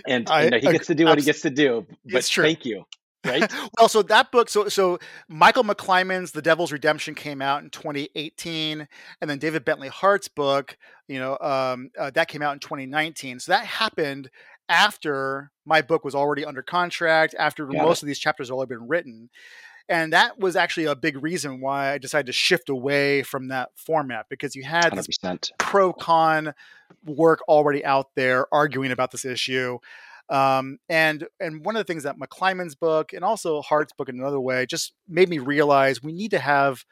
and I, you know, he gets to do what he gets to do. But thank you. Right. well, so that book, so so Michael McClymond's The Devil's Redemption came out in 2018, and then David Bentley Hart's book, you know, um, uh, that came out in 2019. So that happened after my book was already under contract, after Got most it. of these chapters had already been written. And that was actually a big reason why I decided to shift away from that format because you had pro con work already out there arguing about this issue. Um, and and one of the things that McClymond's book and also Hart's book in another way just made me realize we need to have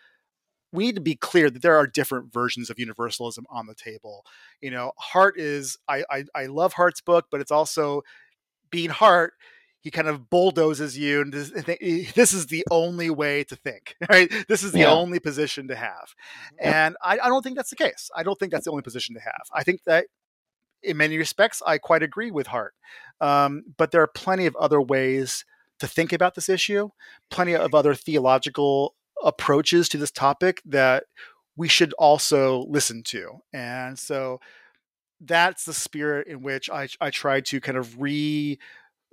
we need to be clear that there are different versions of universalism on the table. You know, Hart is I I, I love Hart's book, but it's also being Hart he kind of bulldozes you and this, this, is the only way to think right this is the yeah. only position to have yeah. and I, I, don't think that's the case i don't think that's the only position to have i think that in many respects i quite agree with hart um, but there are plenty of other ways to think about this issue plenty of other theological approaches to this topic that we should also listen to and so that's the spirit in which I, I tried to kind of re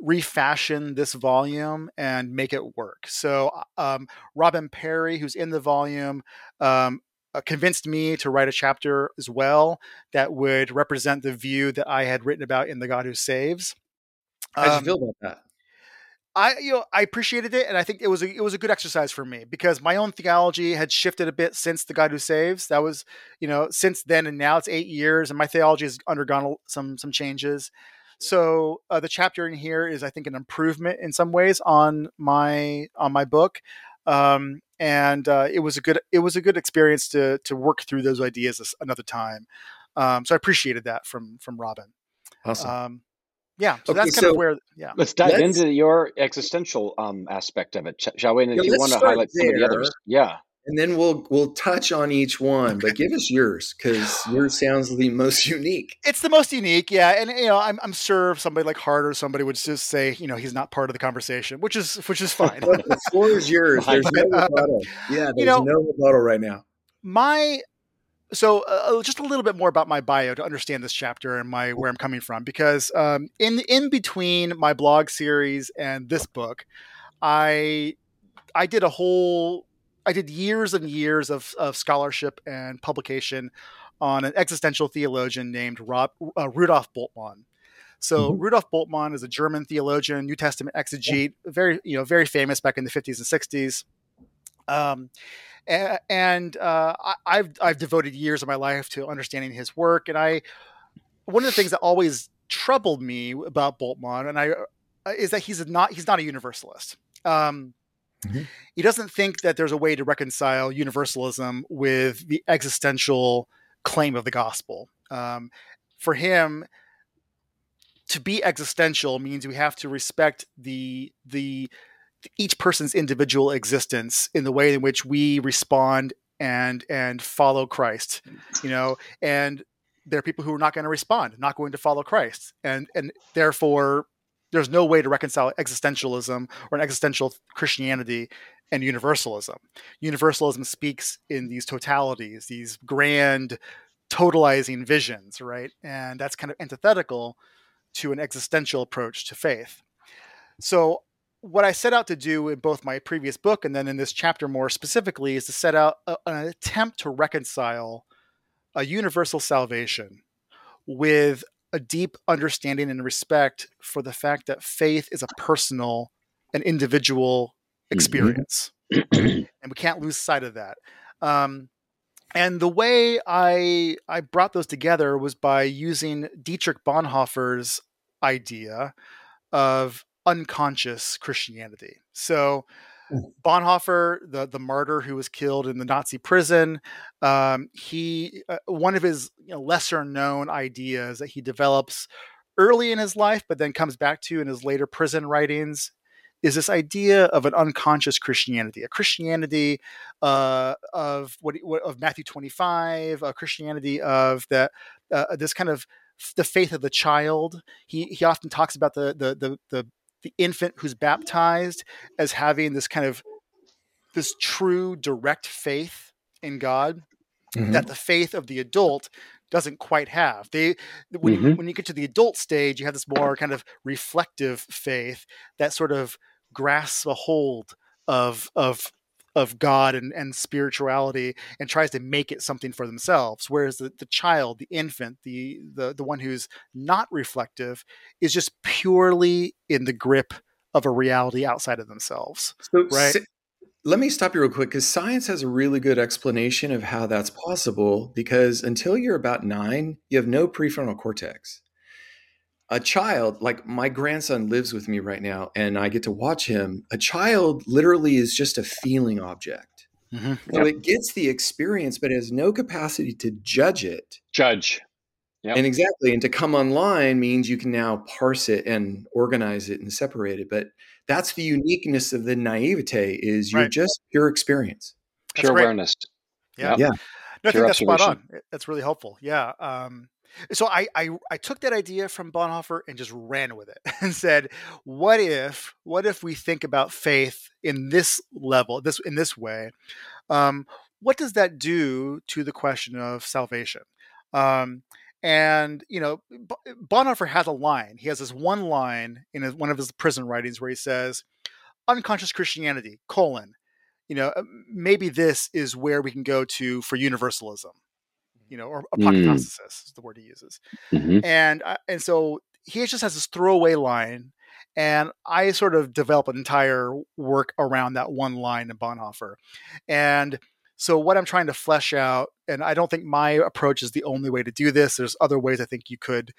refashion this volume and make it work. So, um, Robin Parry, who's in the volume, um, uh, convinced me to write a chapter as well that would represent the view that I had written about in The God Who Saves. How'd you Um, feel about that? I you know I appreciated it, and I think it was a, it was a good exercise for me because my own theology had shifted a bit since the God Who Saves. That was you know since then and now it's eight years, and my theology has undergone some some changes. So uh, the chapter in here is I think an improvement in some ways on my on my book, um, and uh, it was a good it was a good experience to to work through those ideas another time. Um, so I appreciated that from from Robin. Awesome. Um, yeah, so Okay, that's kind so- of where yeah. Let's dive Let's- into your existential um, aspect of it, sh- shall we? And Yeah, if you want to start highlight some of the others, yeah. And then we'll we'll touch on each one, but give us yours because yours sounds the most unique. it's the most unique, yeah. And you know, I'm, I'm sure somebody like Hart or somebody would just say, you know, he's not part of the conversation, which is which is fine. The floor is yours. There's no uh, rebuttal. Yeah, there's you know- no rebuttal right now. my so uh, just a little bit more about my bio to understand this chapter and my where I'm coming from because um, in in between my blog series and this book, I I did a whole I did years and years of, of scholarship and publication on an existential theologian named Rob, uh, Rudolf Bultmann. So Mhm. Rudolf Bultmann is a German theologian, New Testament exegete, very you know very famous back in the 50s and 60s. Um, and uh, I, I've I've devoted years of my life to understanding his work, and I one of the things that always troubled me about Bultmann, and I uh, is that he's not he's not a universalist. Um, Mhm. He doesn't think that there's a way to reconcile universalism with the existential claim of the gospel. Um, for him, to be existential means we have to respect the the each person's individual existence in the way in which we respond and and follow Christ, you know, and there are people who are not going to respond, not going to follow Christ, and and therefore there's no way to reconcile existentialism or an existential Christianity and universalism. Universalism speaks in these totalities, these grand totalizing visions, right? And that's kind of antithetical to an existential approach to faith. So what I set out to do in both my previous book and then in this chapter more specifically is to set out a, an attempt to reconcile a universal salvation with a deep understanding and respect for the fact that faith is a personal and individual experience. and we can't lose sight of that. Um, and the way I I brought those together was by using Dietrich Bonhoeffer's idea of unconscious Christianity. So Bonhoeffer, the the martyr who was killed in the Nazi prison, um, he uh, one of his you know, lesser known ideas that he develops early in his life, but then comes back to in his later prison writings, is this idea of an unconscious Christianity, a Christianity uh, of what, what of Matthew twenty five, a Christianity of that uh, this kind of the faith of the child. He he often talks about the the the the, the infant who's baptized as having this kind of this true direct faith in God Mhm. that the faith of the adult doesn't quite have. They when Mhm. when you get to the adult stage, you have this more kind of reflective faith that sort of grasps a hold of of of God and, and spirituality and tries to make it something for themselves. Whereas the, the child, the infant, the, the the one who's not reflective is just purely in the grip of a reality outside of themselves. So, Right. si- let me stop you real quick because science has a really good explanation of how that's possible. Because until you're about nine, you have no prefrontal cortex. A child, like my grandson lives with me right now, and I get to watch him. A child literally is just a feeling object. So it gets the experience, but has no capacity to judge it. Judge. Yep. And exactly, and to come online means you can now parse it and organize it and separate it. But that's the uniqueness of the naivete is you're Right. just pure experience. That's Pure great. awareness. Yeah. Yep. Yeah. No, I Pure think that's spot on. That's really helpful. Yeah. Um, so I, I I took that idea from Bonhoeffer and just ran with it and said, what if what if we think about faith in this level, this in this way? Um, what does that do to the question of salvation? Um, and you know, Bonhoeffer has a line. He has this one line in one of his prison writings where he says, "Unconscious Christianity: colon you know, uh, maybe this is where we can go to for universalism, you know, or apokatastasis mm. is the word he uses. Mm-hmm. And uh, and so he just has this throwaway line, and I sort of develop an entire work around that one line in Bonhoeffer, and so what I'm trying to flesh out, and I don't think my approach is the only way to do this. There's other ways I think you could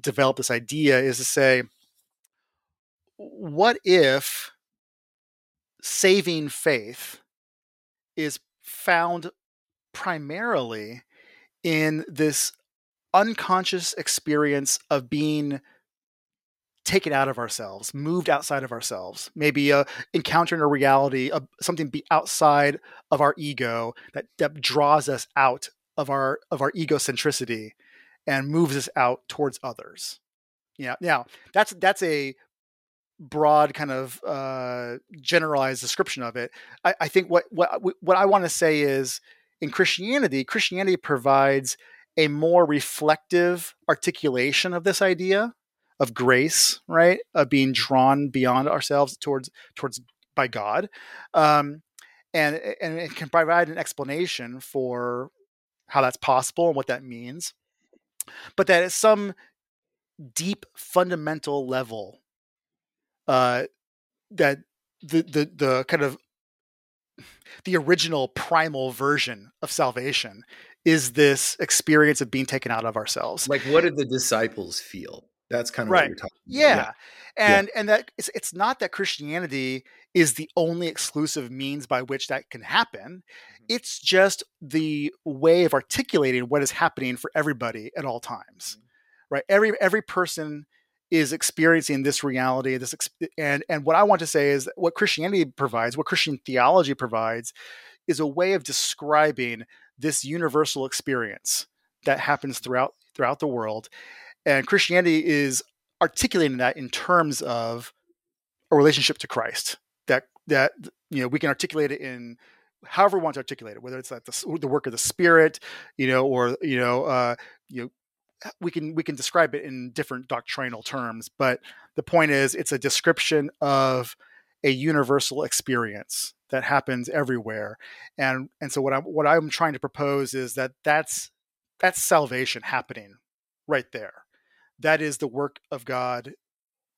develop this idea is to say, what if saving faith is found primarily in this unconscious experience of being taken out of ourselves, moved outside of ourselves, maybe uh, encountering a reality, uh, something be outside of our ego that, that draws us out of our of our egocentricity and moves us out towards others. Yeah, now that's that's a broad kind of uh, generalized description of it. I, I think what what what I want to say is in Christianity, Christianity provides a more reflective articulation of this idea of grace, right? Of being drawn beyond ourselves towards towards by God, um, and and it can provide an explanation for how that's possible and what that means. But that at some deep fundamental level, uh, that the the the kind of the original primal version of salvation is this experience of being taken out of ourselves. Like, what did the disciples feel? That's kind of right. what you're talking yeah. yeah. And yeah. and that it's, it's not that Christianity is the only exclusive means by which that can happen. Mm-hmm. It's just the way of articulating what is happening for everybody at all times. Mm-hmm. Right? Every every person is experiencing this reality this and and what I want to say is what Christianity provides, what Christian theology provides is a way of describing this universal experience that happens throughout throughout the world and Christianity is articulating that in terms of a relationship to Christ. That that you know we can articulate it in however we want to articulate it, whether it's like the, the work of the Spirit, you know, or you know, uh, you know, we can we can describe it in different doctrinal terms. But the point is, it's a description of a universal experience that happens everywhere, and and so what I'm what I'm trying to propose is that that's that's salvation happening right there that is the work of God,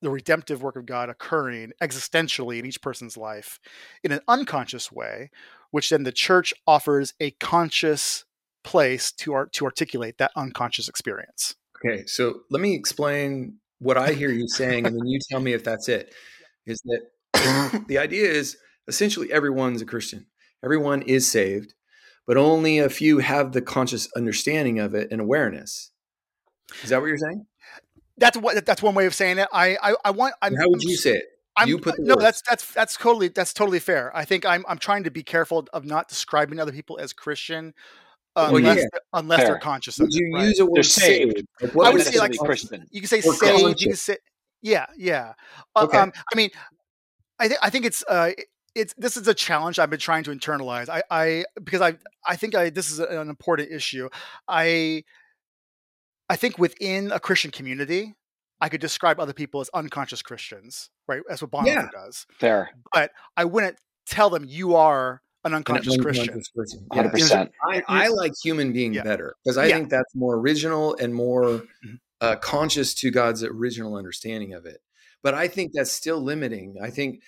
the redemptive work of God occurring existentially in each person's life in an unconscious way, which then the church offers a conscious place to art to articulate that unconscious experience. Okay, so let me explain what I hear you saying, and then you tell me if that's it. Is that the idea is essentially everyone's a Christian, everyone is saved, but only a few have the conscious understanding of it and awareness. Is that what you're saying? that's what that's one way of saying it. I I, I want. I'm, how would you say it? I'm, you put no. Words. That's that's that's totally that's totally fair. I think I'm I'm trying to be careful of not describing other people as Christian. Um, unless, yeah. unless they're conscious would of you it, right? use a word saved? Like, I would say like Christian. You can say saved. You can say yeah, yeah. Uh, okay. Um, I mean, I think I think it's uh, it's this is a challenge I've been trying to internalize. I, I because I I think I this is an important issue. I I think within a Christian community, I could describe other people as unconscious Christians, right? That's what Bonhoeffer yeah, does. Fair. But I wouldn't tell them you are an unconscious an Christian. Hundred percent. I, I, like human being yeah. better because I yeah. think that's more original and more mm-hmm. uh, conscious to God's original understanding of it. But I think that's still limiting. I think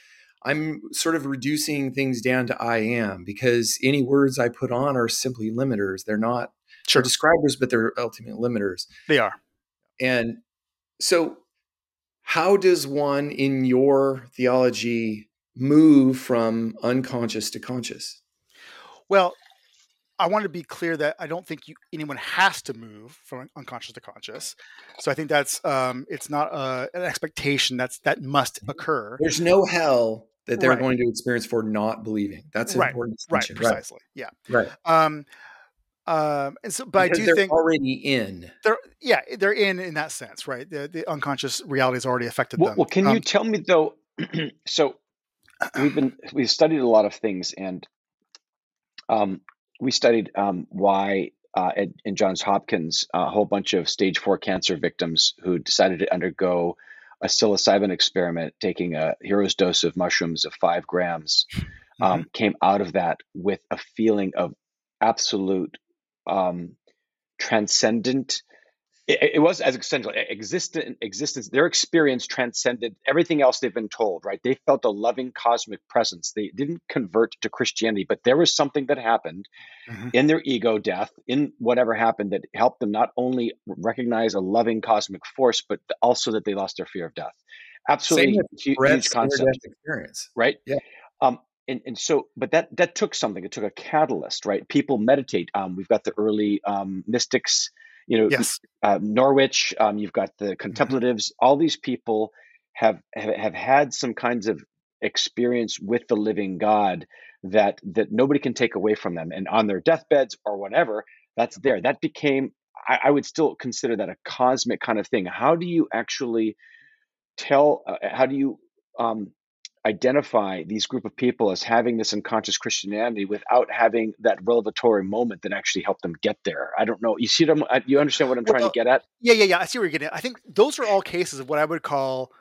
I'm sort of reducing things down to I am because any words I put on are simply limiters. They're not sure. they're describers, but they're ultimate limiters. They are. And so, how does one in your theology move from unconscious to conscious? Well, I want to be clear that I don't think you, anyone has to move from unconscious to conscious. So I think that's um, it's not uh, an expectation that's that must mm-hmm. occur. There's no hell that they're right. going to experience for not believing. That's right. important. Right, precisely. Right. Yeah. Right. Um, um, and so, but because I do think they're already in. They're yeah, they're in in that sense, right? The, the unconscious reality has already affected well, them. Well, can um, you tell me though? so we've been we've studied a lot of things, and um, we studied um, why uh, at, in Johns Hopkins a whole bunch of stage four cancer victims who decided to undergo a psilocybin experiment, taking a hero's dose of mushrooms of five grams um, mm-hmm. came out of that with a feeling of absolute um, transcendent it, it, was as essential existent existence their experience transcended everything else they've been told right? They felt a loving cosmic presence. They didn't convert to christianity but there was something that happened mm-hmm. in their ego death in whatever happened that helped them not only recognize a loving cosmic force but also that they lost their fear of death. Absolutely huge, huge concept experience. right? Yeah. Um, and, and so but that that took something. It took a catalyst right? People meditate. Um, we've got the early um, mystics you know yes. uh, norwich um, you've got the mm-hmm. contemplatives mm-hmm. all these people have, have have had some kinds of experience with the living god that that nobody can take away from them and on their deathbeds or whatever that's there that became I, I would still consider that a cosmic kind of thing how do you actually tell uh, how do you um, identify these group of people as having this unconscious Christianity without having that revelatory moment that actually helped them get there. I don't know. You see, I'm, uh, you understand what I'm well, trying to get at? Yeah, yeah, yeah. I see where you're getting. At. I think those are all cases of what I would call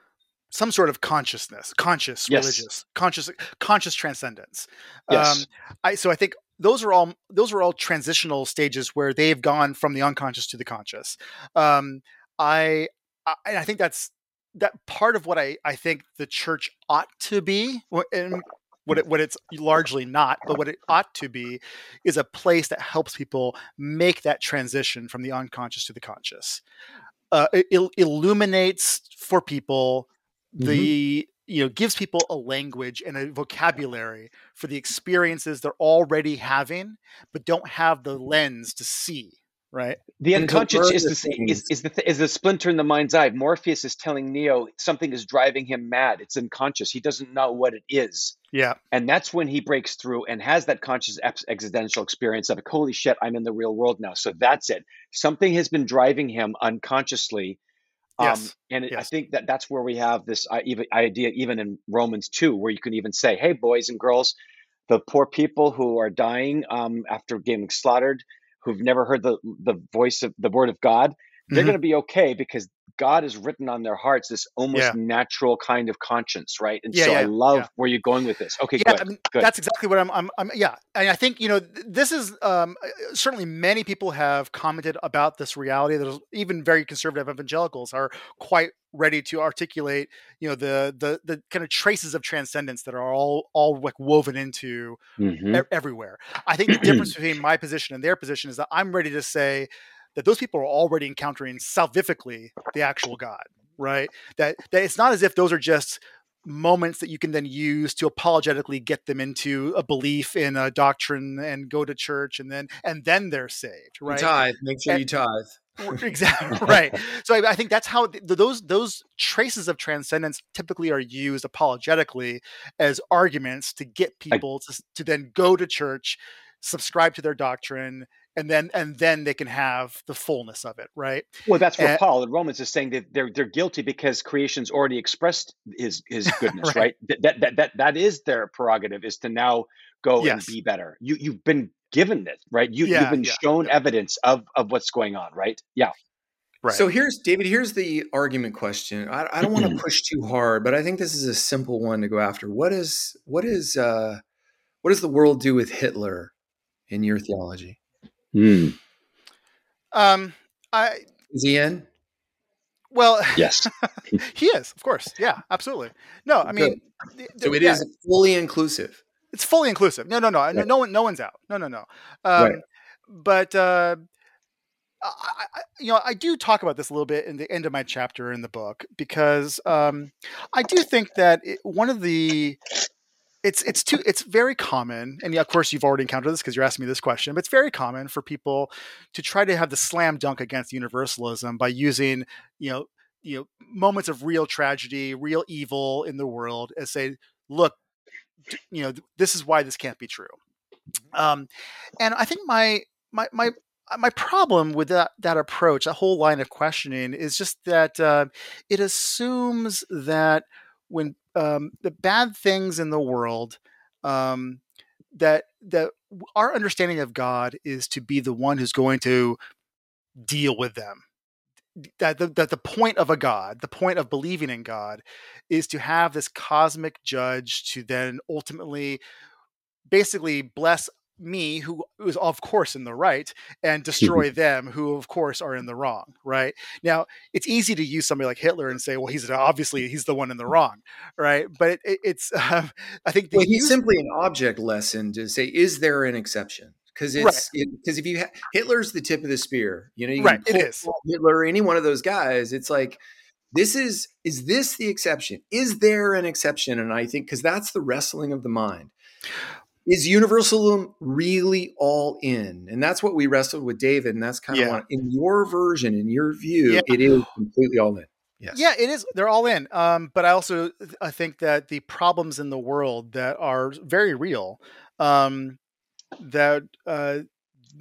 some sort of consciousness, conscious, yes. religious, conscious, conscious transcendence. Yes. Um, I so I think those are all those are all transitional stages where they've gone from the unconscious to the conscious. Um, I I, I think that's that part of what I, I think the church ought to be and what it, what it's largely not, but what it ought to be is a place that helps people make that transition from the unconscious to the conscious. Uh, it, it, illuminates for people the mm-hmm. you know gives people a language and a vocabulary for the experiences they're already having, but don't have the lens to see right? The unconscious is the, is, is the is the splinter in the mind's eye. Morpheus is telling Neo something is driving him mad. It's unconscious. He doesn't know what it is. Yeah, and that's when he breaks through and has that conscious existential experience of holy shit, I'm in the real world now. So that's it. Something has been driving him unconsciously. Um, yes. and yes. I think that that's where we have this idea, even in Romans 2, where you can even say, hey, boys and girls, the poor people who are dying um, after getting slaughtered, who've never heard the the voice of the word of God, they're mm-hmm. going to be okay because God has written on their hearts this almost yeah. natural kind of conscience, right? And yeah, so yeah, I love where you're going with this. Okay, yeah, good, I mean, good. That's exactly what I'm, I'm, I'm, Yeah, and I think you know this is um, uh, certainly many people have commented about this reality. That even very conservative evangelicals are quite ready to articulate. You know the the the kind of traces of transcendence that are all all like woven into mm-hmm. e- everywhere. I think the difference between my position and their position is that I'm ready to say that those people are already encountering salvifically the actual God, right? That that it's not as if those are just moments that you can then use to apologetically get them into a belief in a doctrine and go to church and then and then they're saved right? you tithe make sure and, you tithe. Exactly right. So I, I, think that's how th- those those traces of transcendence typically are used apologetically as arguments to get people I, to, to then go to church subscribe to their doctrine and then and then they can have the fullness of it right well that's what and, paul in romans is saying that they're they're guilty because creation's already expressed his his goodness right, right? That, that that that is their prerogative is to now go yes. and be better you you've been given this right you, yeah, you've been yeah, shown yeah. evidence of of what's going on right yeah Right. So here's David. Here's the argument question. I, I don't want to push too hard, but I think this is a simple one to go after. What is what is uh, what does the world do with Hitler in your theology? Mm. Um, I is he in? Well, yes, he is. Of course, yeah, absolutely. No, I mean, so it yeah. is fully inclusive. It's fully inclusive. No, no, no, right. no, no one, no one's out. No, no, no. Um, right. But uh, I, I, you know, I do talk about this a little bit in the end of my chapter in the book because um, I do think that it, one of the it's it's too it's very common and of course you've already encountered this because you're asking me this question but it's very common for people to try to have the slam dunk against universalism by using you know you know moments of real tragedy real evil in the world as say look you know this is why this can't be true. Um, and i think my my my my problem with that that approach, that whole line of questioning, is just that uh, it assumes that when um, the bad things in the world um, that that our understanding of God is to be the one who's going to deal with them. That the, that the point of a God, the point of believing in God, is to have this cosmic judge to then ultimately basically bless me who is of course in the right and destroy them who of course are in the wrong right? Now it's easy to use somebody like hitler and say well he's obviously he's the one in the wrong right? But it, it, it's um, i think well, he's simply an object lesson to say is there an exception? Because it's because right. if you ha- hitler's the tip of the spear you know you right it is. hitler any one of those guys it's like this is is this the exception? Is there an exception? And i think because that's the wrestling of the mind is universalism really all in? And that's what we wrestled with david and that's kind of what in your version in your view yeah. it is completely all in. Yes. yeah it is. They're all in. Um, but i also i think that the problems in the world that are very real um, that uh,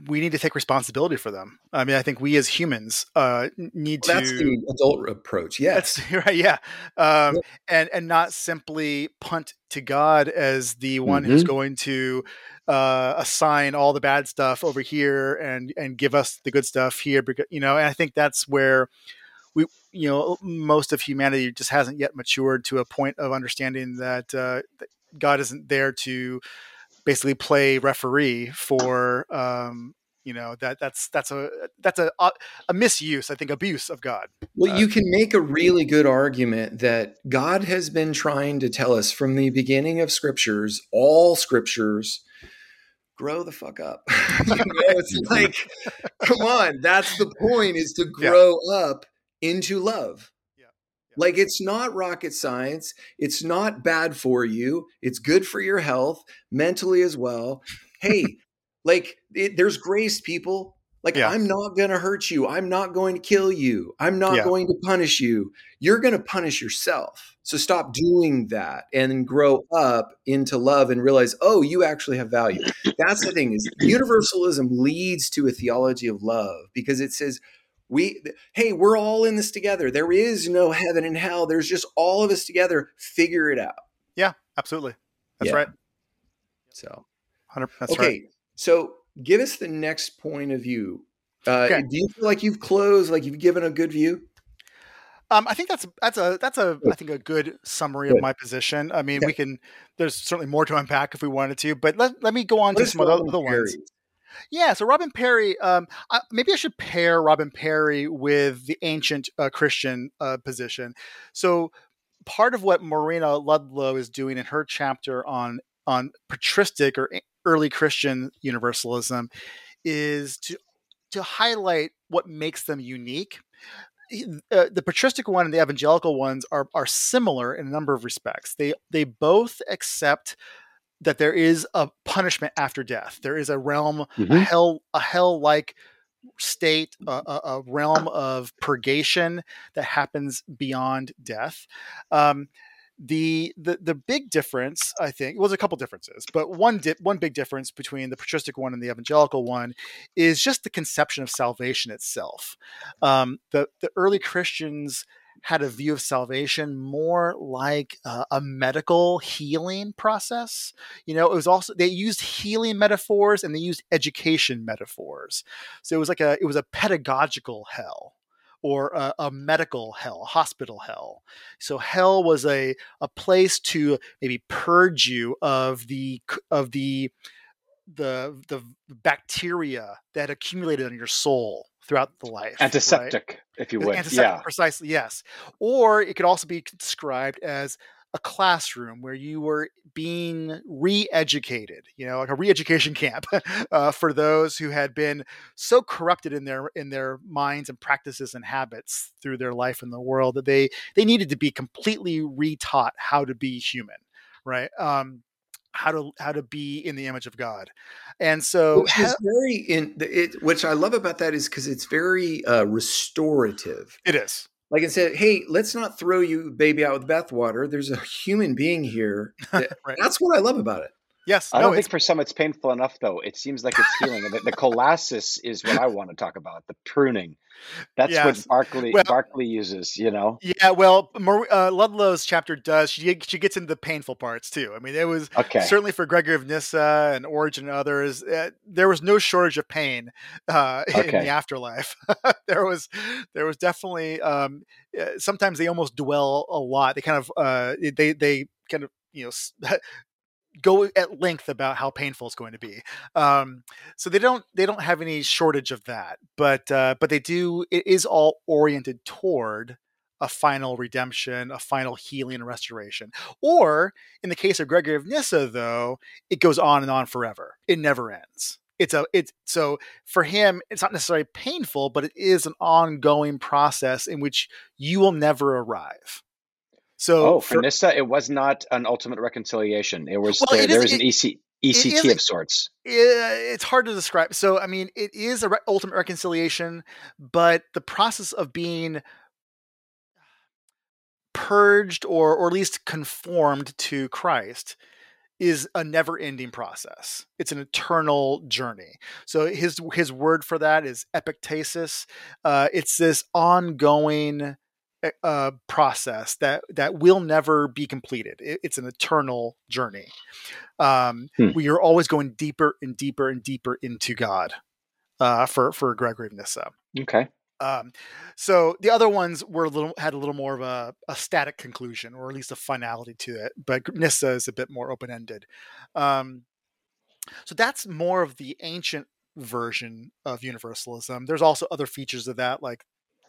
we need to take responsibility for them. I mean, I think we as humans uh, need well, to. That's the adult approach. Yes, that's right. Yeah, um, and and not simply punt to God as the one mm-hmm. who's going to uh, assign all the bad stuff over here and and give us the good stuff here. Because you know, and I think that's where we, you know, most of humanity just hasn't yet matured to a point of understanding that, uh, that God isn't there to basically play referee for um, you know that that's that's a that's a a misuse i think abuse of god. Well uh, you can make a really good argument that god has been trying to tell us from the beginning of scriptures all scriptures grow the fuck up. You know, it's like come on that's the point is to grow yeah. up into love like it's not rocket science. It's not bad for you. It's good for your health mentally as well. Hey, like it, there's grace, people. Like yeah. I'm not going to hurt you. I'm not going to kill you. I'm not yeah. going to punish you. You're going to punish yourself. So stop doing that and grow up into love and realize, oh, you actually have value. That's the thing is universalism leads to a theology of love because it says we hey we're all in this together there is no heaven and hell there's just all of us together figure it out yeah absolutely that's yeah. right so 100 that's okay right. so give us the next point of view uh, okay. do you feel like you've closed like you've given a good view um, I think that's that's a that's a I think a good summary good. of my position. I mean, we can. There's certainly more to unpack if we wanted to, but let, let me go on what to some other, other ones. Yeah, so Robin Parry. um, I, maybe I should pair Robin Parry with the ancient uh, Christian uh, position. So part of what Morwenna Ludlow is doing in her chapter on on patristic or early Christian universalism is to to highlight what makes them unique. Uh, the patristic one and the evangelical ones are are similar in a number of respects. They they both accept that there is a punishment after death. There is a realm, mm-hmm. a hell, a hell-like state, a, a, realm of purgation that happens beyond death. Um, the, the the big difference, I think, was well, a couple differences, but one di- one big difference between the patristic one and the evangelical one is just the conception of salvation itself. Um, the the early Christians had a view of salvation more like uh, a medical healing process. You know, it was also they used healing metaphors and they used education metaphors. So it was like a it was a pedagogical hell or a, a, medical hell, hospital hell. So hell was a a place to maybe purge you of the of the the the bacteria that accumulated on your soul throughout the life. Antiseptic, right? if you would. Antiseptic, yeah. precisely, yes. Or it could also be described as a classroom where you were being re-educated you know like a re-education camp uh, for those who had been so corrupted in their in their minds and practices and habits through their life in the world that they they needed to be completely retaught how to be human right um how to how to be in the image of God, and so which very in it. Which I love about that is because it's very uh, restorative. It is like I said, hey, let's not throw you baby out with bathwater. There's a human being here. That, right. That's what I love about it. Yes, I don't think for some it's painful enough though. It seems like it's healing. the, the is what I want to talk about. The pruning. That's yes. what Barclay well, Barclay uses. You know. Yeah. Well, uh, Ludlow's chapter does. She she gets into the painful parts too. I mean, it was okay. certainly for Gregory of Nyssa and Origen and others. Uh, there was no shortage of pain uh, okay. in the afterlife. there was there was definitely. Um, uh, sometimes they almost dwell a lot. They kind of uh, they they kind of you know go at length about how painful it's going to be. Um, so they don't they don't have any shortage of that, but uh, but they do. It is all oriented toward a final redemption, a final healing and restoration. Or in the case of Gregory of Nyssa, though, it goes on and on forever. It never ends. It's a it's so for him, it's not necessarily painful, but it is an ongoing process in which you will never arrive. So oh, for, for Nyssa, it was not an ultimate reconciliation. It was well, there, there was an EC, ECT of sorts. It's hard to describe. So, I mean, it is a re- ultimate reconciliation, but the process of being purged or or at least conformed to Christ is a never-ending process. It's an eternal journey. So his his word for that is epektasis. Uh, it's this ongoing uh, process that that will never be completed. It, it's an eternal journey. Um, hmm. We are always going deeper and deeper and deeper into God. Uh, for for Gregory of Nyssa. Okay. Um, so the other ones were a little had a little more of a, a static conclusion, or at least a finality to it. But Nyssa is a bit more open ended. Um, so that's more of the ancient version of universalism. There's also other features of that, like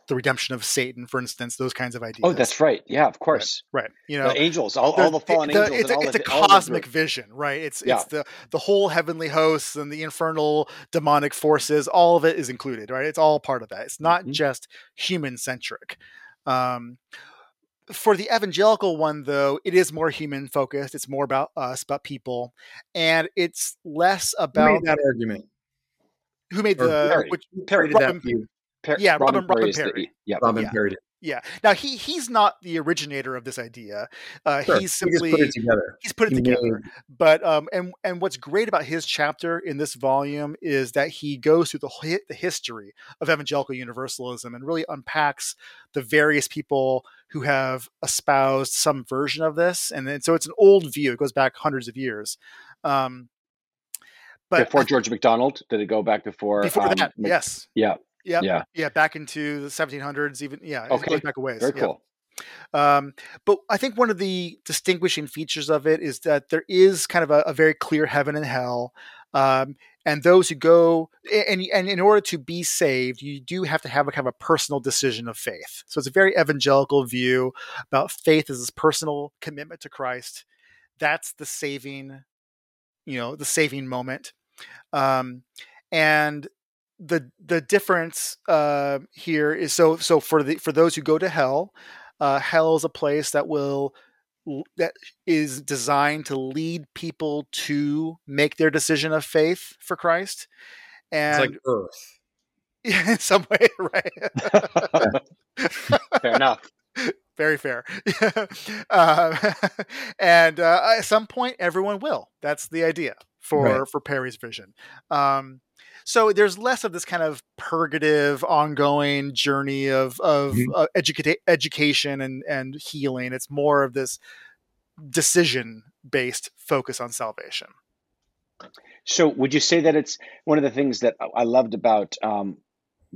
the redemption of Satan, for instance, those kinds of ideas. Oh, that's right. Yeah, of course. Right. right. You know, the angels, all, the, all the fallen the, angels. It's, a, it's a cosmic vision, right? It's yeah. it's the the whole heavenly hosts and the infernal demonic forces. All of it is included, right? It's all part of that. It's not mm-hmm. just human centric. Um, for the evangelical one, though, it is more human focused. It's more about us, about people, and it's less about that argument. Who made or the Parry, which, Parry did Robin, that view. Per- yeah, Robin, Robin, Robin Parry. The, yeah, Robin yeah. Parry. Yeah. Now he he's not the originator of this idea. Uh, sure. He's simply he put it together. He's put it he together. Made... But um, and and what's great about his chapter in this volume is that he goes through the the history of evangelical universalism and really unpacks the various people who have espoused some version of this. And, and so it's an old view. It goes back hundreds of years. Um, but before George MacDonald, did it go back before? Before um, that, yes. Yeah. Yep. Yeah. Yeah. Back into the 1700s, even. Yeah. Okay. back a ways. Very cool. Um, but I think one of the distinguishing features of it is that there is kind of a, a very clear heaven and hell. Um, and those who go and, and in order to be saved you do have to have a kind of a personal decision of faith so it's a very evangelical view about faith as this personal commitment to christ that's the saving you know the saving moment um, and the the difference uh, here is so so for the for those who go to hell, uh, hell is a place that will that is designed to lead people to make their decision of faith for Christ. And it's like Earth. yeah, in some way, right? Fair enough. Very fair. uh, and uh, at some point, everyone will. That's the idea for right. for Parry's vision. Um, so there's less of this kind of purgative, ongoing journey of of mm-hmm. uh, educa- education and and healing. It's more of this decision based focus on salvation. So, would you say that it's one of the things that I loved about um,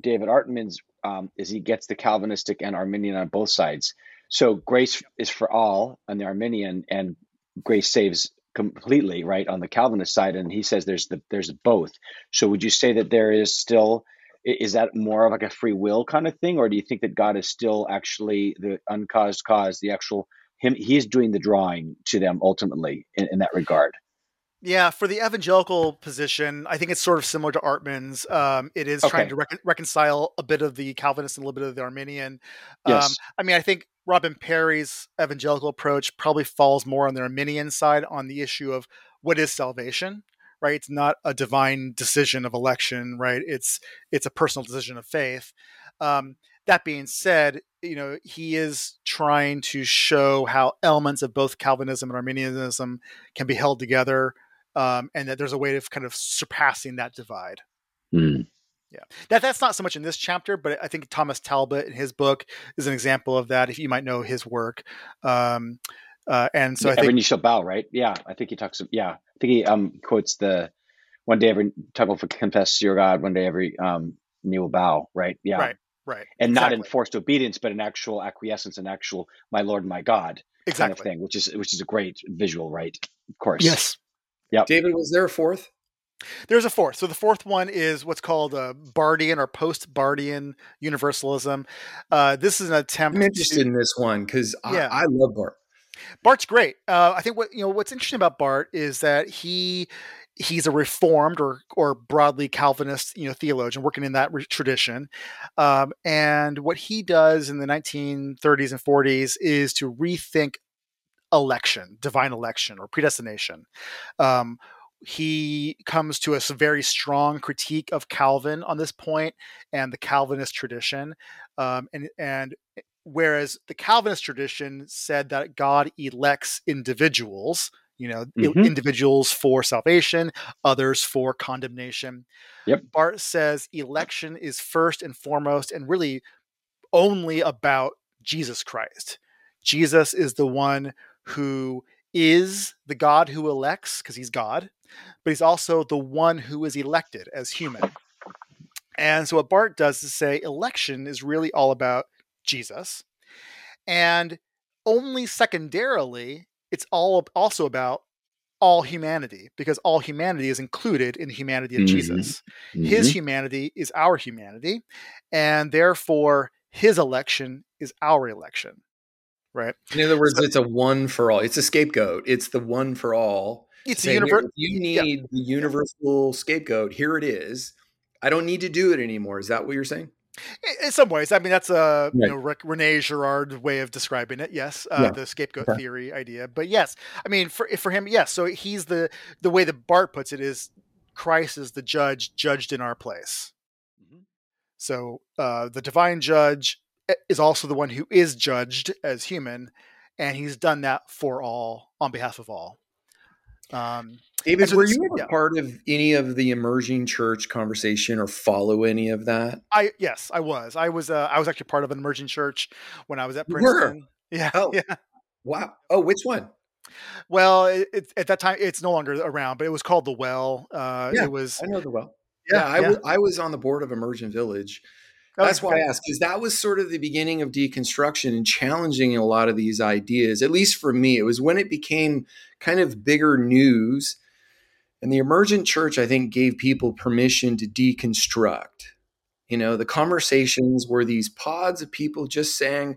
David Artman's um, is he gets the Calvinistic and Arminian on both sides. So, grace is for all on the Arminian, and grace saves completely right on the Calvinist side, and he says there's the there's both. So would you say that there is still is that more of like a free will kind of thing, or do you think that God is still actually the uncaused cause, the actual him? He's doing the drawing to them ultimately in, in that regard. Yeah, for the evangelical position, I think it's sort of similar to Artman's. Um, it is okay. trying to rec- reconcile a bit of the Calvinist and a little bit of the Arminian. Um, yes. I mean, I think Robin Parry's evangelical approach probably falls more on the Arminian side on the issue of what is salvation, right? It's not a divine decision of election, right? It's it's a personal decision of faith. Um, that being said, you know he is trying to show how elements of both Calvinism and Arminianism can be held together, um, and that there's a way of kind of surpassing that divide. Mm. Yeah, that that's not so much in this chapter, but I think Thomas Talbott in his book is an example of that. If you might know his work, um, uh, and so yeah, I think every knee shall bow, right? Yeah, I think he talks. Yeah, I think he um, quotes the one day every tongue will confess your God, one day every um, knee will bow, right? Yeah, right, right, and not enforced obedience, but an actual acquiescence and actual "my Lord, my God" kind of thing, which is which is a great visual, right? Of course. Yes, David, was there a fourth? There's a fourth. So the fourth one is what's called a Barthian or post-Barthian universalism. Uh, this is an attempt. I'm interested to, in this one because Yeah. I, I love Barth. Barth's great. Uh, I think what you know what's interesting about Barth is that he he's a reformed or or broadly Calvinist you know theologian working in that re- tradition, um, and what he does in the 1930s and 40s is to rethink election, divine election, or predestination. Um, he comes to a very strong critique of Calvin on this point and the Calvinist tradition, um, and and whereas the Calvinist tradition said that God elects individuals, you know, Mhm. individuals for salvation, others for condemnation. Yep. Barth says election is first and foremost and really only about Jesus Christ. Jesus is the one who is the God who elects because he's God, but he's also the one who is elected as human. And so what Barth does is say election is really all about Jesus. And only secondarily, it's all also about all humanity because all humanity is included in the humanity of Mhm. Jesus. His humanity is our humanity, and therefore his election is our election. Right? In other words, So- it's a one for all. It's a scapegoat. It's the one for all. It's a "Here, universe. if you yeah. need the universal scapegoat. Here it is. I don't need to do it anymore. Is that what you're saying? In some ways, I mean that's a you know Rene Girard way of describing it. Yes, uh, Yeah. the scapegoat Okay. theory idea. But yes, I mean for for him, yes. So he's the the way that Barth puts it is Christ is the judge judged in our place. Mhm. So uh, the divine judge is also the one who is judged as human, and he's done that for all on behalf of all. Um, David, so were you yeah. part of any of the emerging church conversation or follow any of that? I yes, I was. I was. Uh, I was actually part of an emerging church when I was at? Princeton. Yeah, Oh. yeah. Wow. Oh, which one? Well, it, it, at that time, it's no longer around, but it was called the Well. Uh, Yeah, it was. I know the well. Yeah, Yeah, I, yeah. wa- I was on the board of Emergent Village. That's why. I asked, because that was sort of the beginning of deconstruction and challenging a lot of these ideas, at least for me. It was when it became kind of bigger news. And the emergent church, I think, gave people permission to deconstruct. You know, the conversations were these pods of people just saying,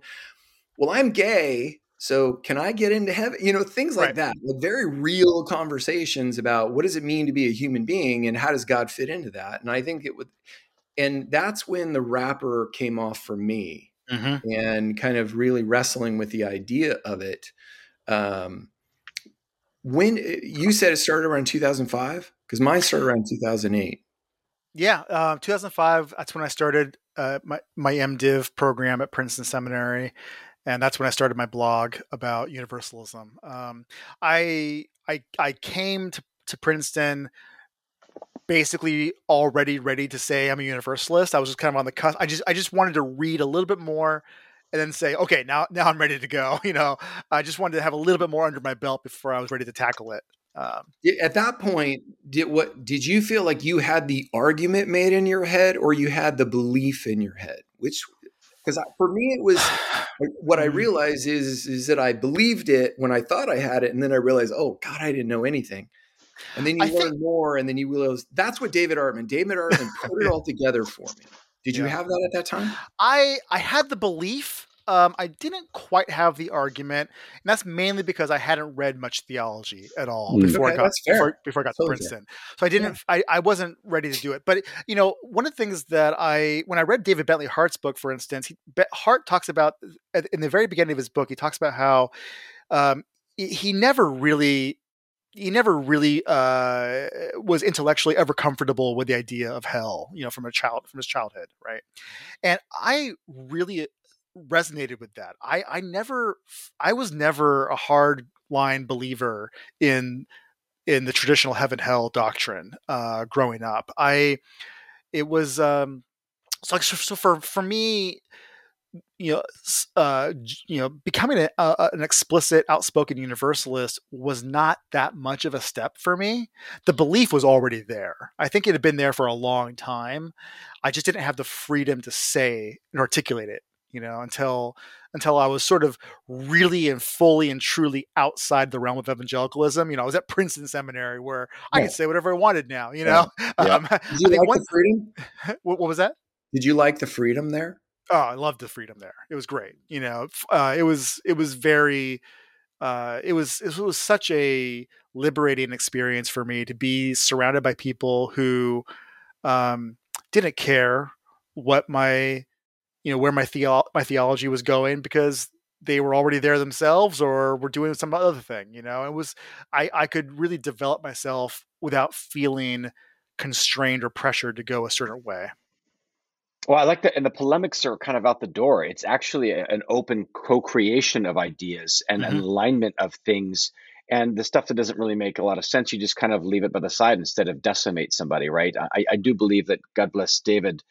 Well, I'm gay. So can I get into heaven? You know, things like Right. that. Like very real conversations about what does it mean to be a human being and how does God fit into that? And I think it would and that's when the wrapper came off for me Mhm. and kind of really wrestling with the idea of it. Um, when you said it started around 2005, because mine started around 2008. Yeah, um, 2005. That's when I started uh, my my MDiv program at Princeton Seminary, and that's when I started my blog about universalism. Um, I I I came to to Princeton basically already ready to say I'm a universalist. I was just kind of on the cusp. I just I just wanted to read a little bit more and then say, okay, now now I'm ready to go. You know, I just wanted to have a little bit more under my belt before I was ready to tackle it. Um, At that point, did what did you feel like you had the argument made in your head, or you had the belief in your head? Which, because for me, it was what I Mhm. realized is is that I believed it when I thought I had it, and then I realized, oh God, I didn't know anything. And then you I learn think- more, and then you realize that's what David Artman. David Artman put it all together for me. Did you Yeah. have that at that time? I I had the belief. Um, I didn't quite have the argument, and that's mainly because I hadn't read much theology at all Mm. before Okay, I got before, before I got Totally to fair. Princeton. So I didn't. I, I wasn't ready to do it. But you know, one of the things that I when I read David Bentley Hart's book, for instance, he, Hart talks about in the very beginning of his book. He talks about how um, he never really he never really uh, was intellectually ever comfortable with the idea of hell, you know, from a child from his childhood, right? And I really resonated with that. I I never I was never a hard line believer in in the traditional heaven hell doctrine uh, growing up. I it was um so, like, so for for me you know, uh, you know, becoming a, a, an explicit, outspoken universalist was not that much of a step for me. The belief was already there. I think it had been there for a long time. I just didn't have the freedom to say and articulate it, you know, until until I was sort of really and fully and truly outside the realm of evangelicalism. You know, I was at Princeton Seminary where I could say whatever I wanted now. You know, yeah. Yeah. Um, Did you like one, the freedom? What, what was that? Did you like the freedom there? Oh, I loved the freedom there. It was great. You know, uh, it was it was very uh, it was it was such a liberating experience for me to be surrounded by people who um, didn't care what my you know where my theo- my theology was going because they were already there themselves or were doing some other thing you know it was i i could really develop myself without feeling constrained or pressured to go a certain way well, I like that, and the polemics are kind of out the door. It's actually a, an open co-creation of ideas and mm-hmm. an alignment of things, and the stuff that doesn't really make a lot of sense, you just kind of leave it by the side instead of decimate somebody, right? I, I do believe that God bless David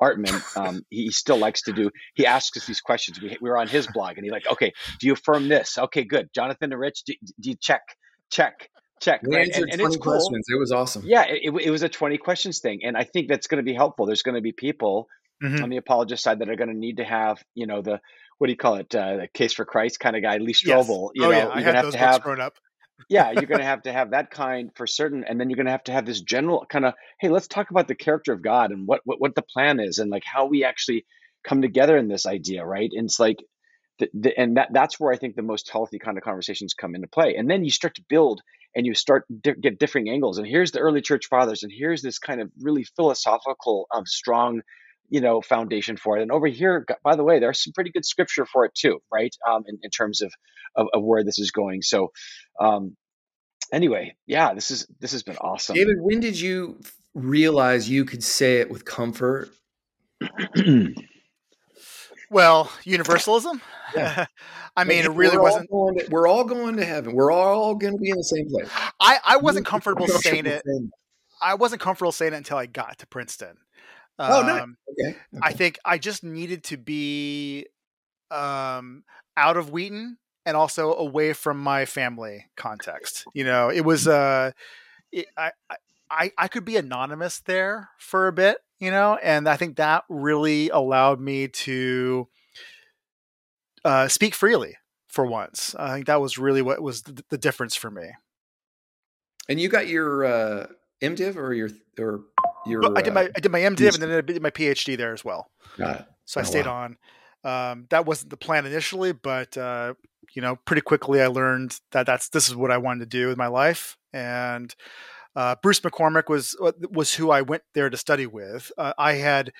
Artman. Um, he still likes to do. He asks us these questions. We, we were on his blog, and he's like, "Okay, do you affirm this? Okay, good. Jonathan and Rich, do, do you check, check, check. We right? answered and, and 20 cool. questions. It was awesome. Yeah, it, it was a 20 questions thing. And I think that's going to be helpful. There's going to be people mm-hmm. on the apologist side that are going to need to have, you know, the what do you call it, uh, the case for Christ kind of guy, Lee Strobel. Yes. You oh, know, yeah. I had those to have, grown up. yeah, you're going to have to have that kind for certain, and then you're going to have to have this general kind of, hey, let's talk about the character of God and what what, what the plan is, and like how we actually come together in this idea, right? And it's like the, the, and that that's where I think the most healthy kind of conversations come into play. And then you start to build and you start to get differing angles. And here's the early church fathers, and here's this kind of really philosophical, um, strong you know foundation for it and over here by the way there's some pretty good scripture for it too right um, in, in terms of, of, of where this is going so um, anyway yeah this is this has been awesome david when did you realize you could say it with comfort well universalism yeah. i mean it really we're wasn't all to, we're all going to heaven we're all going to be in the same place i i wasn't comfortable saying it I wasn't comfortable saying it until I got to Princeton. Oh, no. Um, okay. okay. I think I just needed to be um, out of Wheaton and also away from my family context. You know, it was uh, it, I, I I could be anonymous there for a bit. You know, and I think that really allowed me to uh, speak freely for once. I think that was really what was the, the difference for me. And you got your uh, MDiv or your or your? I did my uh, I did my MDiv and then I did my PhD there as well. Got it. So I oh, stayed wow. on. Um, that wasn't the plan initially, but uh, you know, pretty quickly I learned that that's this is what I wanted to do with my life. And uh, Bruce McCormack was uh, was who I went there to study with. Uh, I had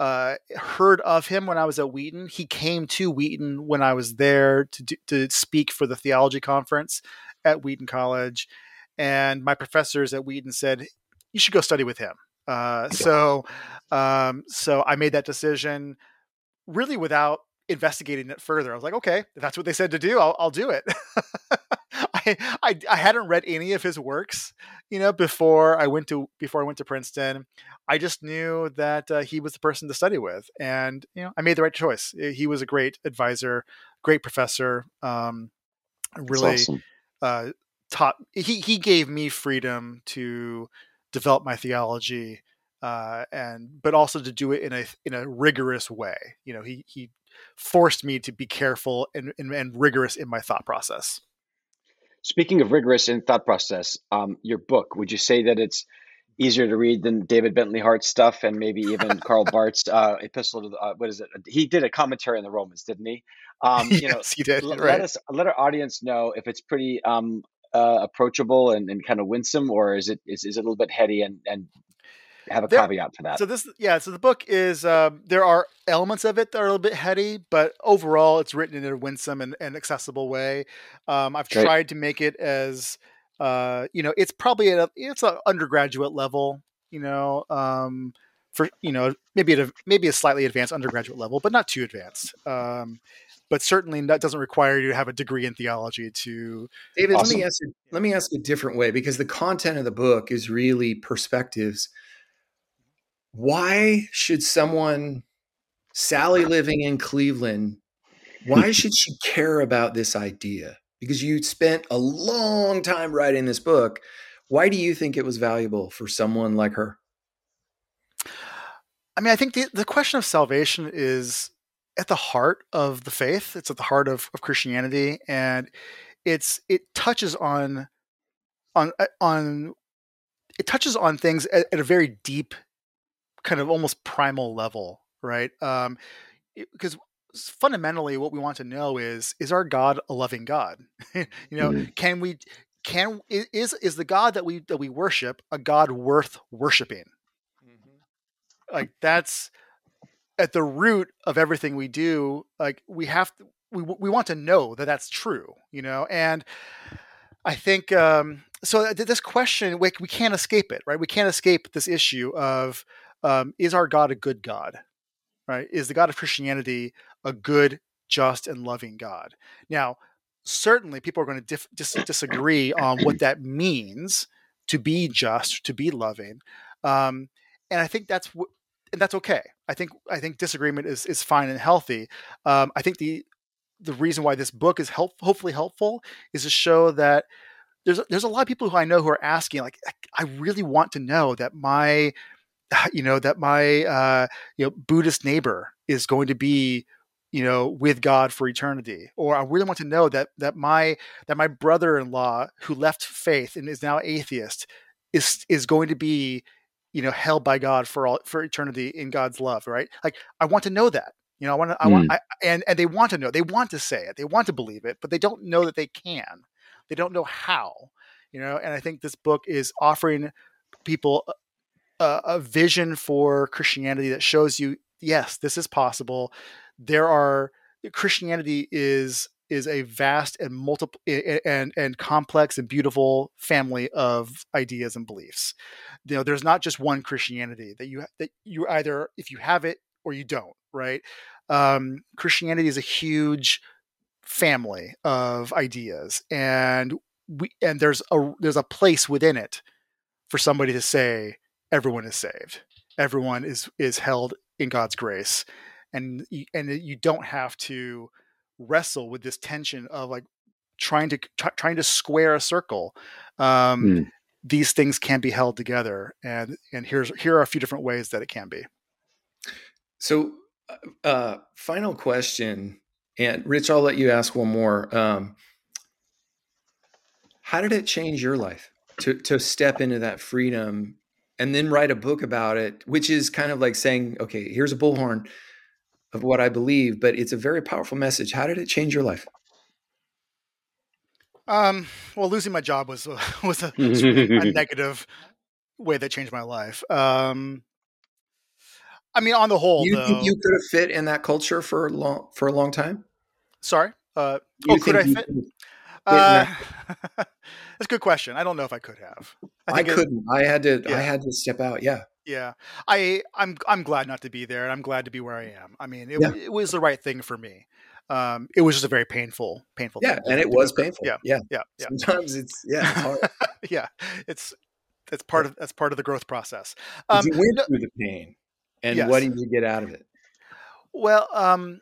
uh, heard of him when I was at Wheaton. He came to Wheaton when I was there to do, to speak for the theology conference at Wheaton College, and my professors at Wheaton said you should go study with him. Uh, so, um, so I made that decision really without investigating it further. I was like, okay, if that's what they said to do, I'll, I'll do it. I, I, I hadn't read any of his works, you know, before I went to before I went to Princeton. I just knew that uh, he was the person to study with, and you know, I made the right choice. He was a great advisor, great professor. Um, really, awesome. uh, taught he he gave me freedom to develop my theology uh, and but also to do it in a in a rigorous way you know he he forced me to be careful and, and, and rigorous in my thought process speaking of rigorous in thought process um, your book would you say that it's easier to read than David Bentley Hart's stuff and maybe even Karl Barth's uh, epistle to the, uh, what is it? He did a commentary on the Romans, didn't he? Um, you know, he did. L- right. Let us let our audience know if it's pretty um, uh, approachable and, and kind of winsome, or is it is, is it a little bit heady and and have a there, caveat to that? So this, yeah, so the book is um, there are elements of it that are a little bit heady, but overall, it's written in a winsome and, and accessible way. Um, I've Great. tried to make it as uh, you know, it's probably at a, it's an undergraduate level, you know. Um, for you know maybe at a maybe a slightly advanced undergraduate level, but not too advanced. Um, but certainly that doesn't require you to have a degree in theology to. David, awesome. let me ask you, let me ask a different way because the content of the book is really perspectives. Why should someone Sally living in Cleveland, why should she care about this idea? Because you spent a long time writing this book. Why do you think it was valuable for someone like her? I mean, I think the, the question of salvation is at the heart of the faith. It's at the heart of, of Christianity, and it's it touches on on uh, on it touches on things at, at a very deep, kind of almost primal level, right? Um, because fundamentally, what we want to know is is our God a loving God? you know, mm-hmm. can we can is is the God that we that we worship a God worth worshiping? Mm-hmm. Like that's at the root of everything we do. Like we have to, we we want to know that that's true, you know, and I think um, so. This question we, we can't escape it, right? We can't escape this issue of um, is our God a good God? Right? Is the God of Christianity a good, just, and loving God? Now, certainly people are going to dif- dis- disagree on what that means to be just, to be loving, um, and I think that's and that's okay. I think I think disagreement is is fine and healthy. Um, I think the the reason why this book is help, hopefully helpful is to show that there's there's a lot of people who I know who are asking like I really want to know that my you know that my uh, you know Buddhist neighbor is going to be you know with god for eternity or i really want to know that that my that my brother-in-law who left faith and is now atheist is is going to be you know held by god for all for eternity in god's love right like i want to know that you know i want to i want hmm. I, and and they want to know they want to say it they want to believe it but they don't know that they can they don't know how you know and i think this book is offering people a, a vision for christianity that shows you yes this is possible there are Christianity is is a vast and multiple and and complex and beautiful family of ideas and beliefs. You know, there's not just one Christianity that you that you either if you have it or you don't, right? Um, Christianity is a huge family of ideas, and we and there's a there's a place within it for somebody to say everyone is saved, everyone is is held in God's grace, and and you don't have to wrestle with this tension of like trying to trying to square a circle. Um, mm. these things can be held together and and here's here are a few different ways that it can be. So uh, uh final question and rich i'll let you ask one more. Um, how did it change your life to to step into that freedom and then write a book about it which is kind of like saying okay here's a bullhorn of what I believe, but it's a very powerful message. How did it change your life? Um, well, losing my job was was a, a negative way that changed my life. Um, I mean, on the whole, you though, you could have fit in that culture for a long for a long time? Sorry. Uh, oh, could I fit? Uh, that's a good question. I don't know if I could have. I, I couldn't. I had to. Yeah. I had to step out. Yeah. Yeah, I I'm I'm glad not to be there, and I'm glad to be where I am. I mean, it, yeah. it was the right thing for me. Um, it was just a very painful, painful. Yeah, and it was painful. Yeah, yeah, yeah. yeah. Sometimes it's yeah, it's hard. yeah, it's it's part of that's part of the growth process. Um, you went through the pain, and yes. what did you get out of it? Well, um,